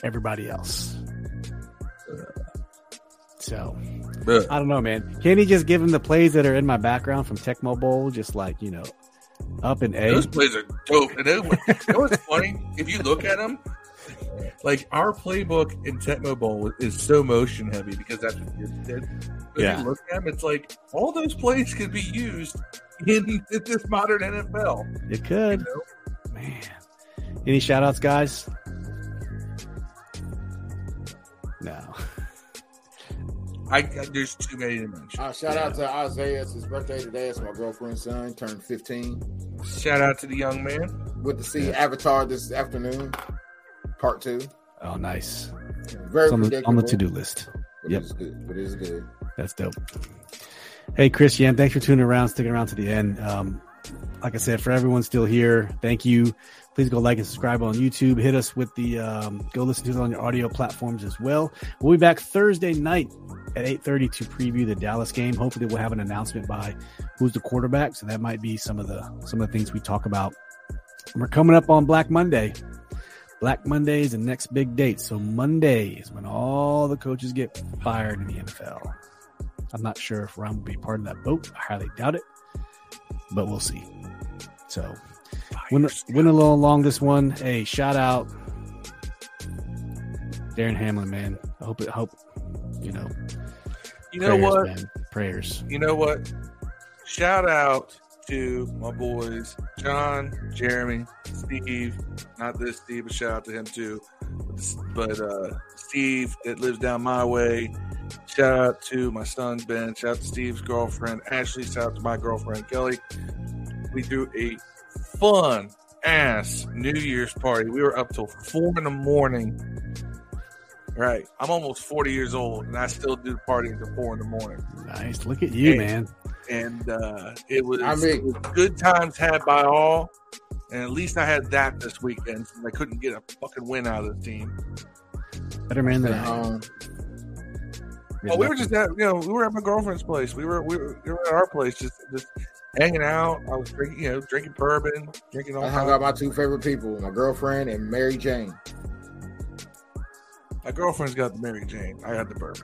everybody else. So Ugh. I don't know, man. Can he just give him the plays that are in my background from Tecmo Bowl, just like you know, up in A? Those plays are dope. And you know what's funny? If you look at them, like our playbook in Tecmo Bowl is so motion heavy because that's what kids did. But Yeah. If you look at them, it's like all those plays could be used in this modern NFL. It You could, know? man. Any shout outs, guys? No. I, I there's too many to mention. Uh, shout out to Isaiah. It's his birthday today. It's my girlfriend's son. Turned 15. Shout out to the young man. Went to see Avatar this afternoon. Part two. Oh, nice. Very It's on the, on the to do list. But Yep. it's good. But it's good. That's dope. Hey, Chris, Yam, thanks for tuning around, sticking around to the end. Um, like I said, for everyone still here, thank you. Please go like and subscribe on YouTube. Hit us with the um, go listen to it on your audio platforms as well. We'll be back Thursday night at 8:30 to preview the Dallas game. Hopefully, we'll have an announcement by who's the quarterback. So that might be some of the some of the things we talk about. We're coming up on Black Monday. Black Monday is the next big date. So Monday is when all the coaches get fired in the NFL. I'm not sure if Ron will be part of that boat. I highly doubt it, but we'll see. So, win, win a little along this one. Hey, shout out Damar Hamlin, man. I hope it. Hope you know. You know prayers, what? Man. Prayers. You know what? Shout out to my boys, John, Jeremy, Steve. Not this Steve, but shout out to him too. But uh, Steve that lives down my way. Shout out to my son Ben. Shout out to Steve's girlfriend Ashley. Shout out to my girlfriend Kelly. We do a fun ass New Year's party. We were up till four in the morning. Right. I'm almost 40 years old and I still do the party until four in the morning. Nice. Look at you, Hey. man. And uh, it was I mean- it was good times had by all. And at least I had that this weekend since I couldn't get a fucking win out of the team. Better man than I. am. Um, Oh, we were just at you know we were at my girlfriend's place. We were we were, we were at our place just just hanging out. I was drinking you know drinking bourbon, drinking all I hung out my two favorite people, my girlfriend and Mary Jane. My girlfriend's got the Mary Jane. I got the bourbon.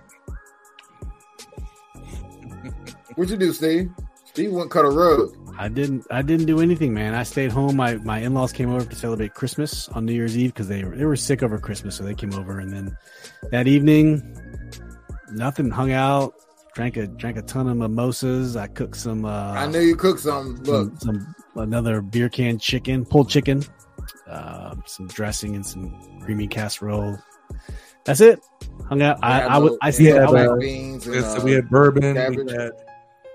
What'd you do, Steve? Steve went cut a rug. I didn't. I didn't do anything, man. I stayed home. My my in laws came over to celebrate Christmas on New Year's Eve because they were they were sick over Christmas, so they came over. And then that evening, nothing. Hung out, drank a drank a ton of mimosas. I cooked some. Uh, I knew you cooked something. Look, some, some another beer can chicken, pulled chicken, uh, some dressing and some creamy casserole. That's it. Hung out. I, I would. I see. Yeah, I would, beans and, Yeah, so uh, we had bourbon, cabbage. we had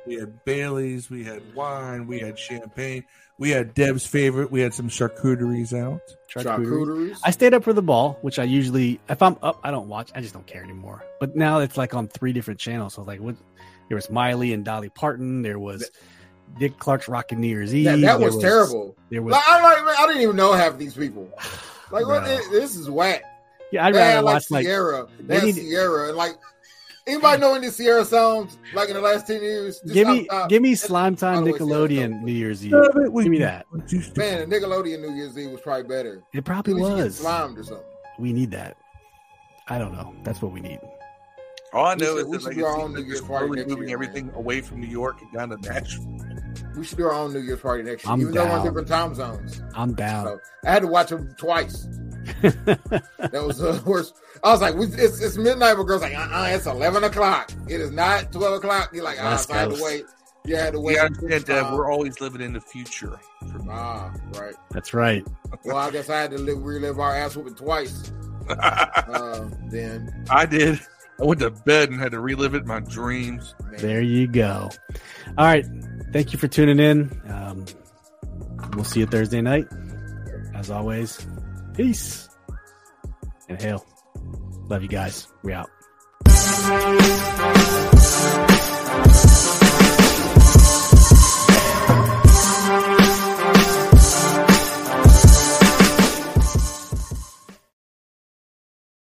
we had Bailey's, we had wine, we had champagne, we had Deb's favorite. We had some charcuteries out. Charcuterie. I stayed up for the ball, which I usually, if I'm up, I don't watch. I just don't care anymore. But now it's like on three different channels. So like, what? There was Miley and Dolly Parton. There was Dick Clark's Rockin' New Year's Eve. that, that there was, terrible. There was Like, I, like, I didn't even know half these people. Like, what, this is whack. yeah. I'd rather watch like Sierra. they They had need- Sierra. And like, anybody know any Sierra songs like in the last 10 years? Just give me off the top, give me Slime Time Nickelodeon New Year's Eve. Give me that. Man, the Nickelodeon New Year's Eve was probably better. It probably We should get was. slimed or something. We need that. I don't know. That's what we need. All I We know should- is we that should like, do our own New Year's they're party slowly next moving year, everything away from New York and down to Nashville. We should do our own New Year's party next year, I'm even though we're down. in different time zones. I'm down. So I had to watch them twice. That was the worst. I was like, it's, it's midnight, but girls like, uh, uh it's eleven o'clock. It is not twelve o'clock. You're like, ah, West so I had to wait. You had to wait. We understand, Deb. Uh, We're always living in the future. Ah, right. That's right. Well, I guess I had to live, relive our ass whooping twice. Uh, then, I did. I went to bed and had to relive it in my dreams. man. There you go. All right. Thank you for tuning in. Um, we'll see you Thursday night. As always, Peace and hell. Love you guys. We out.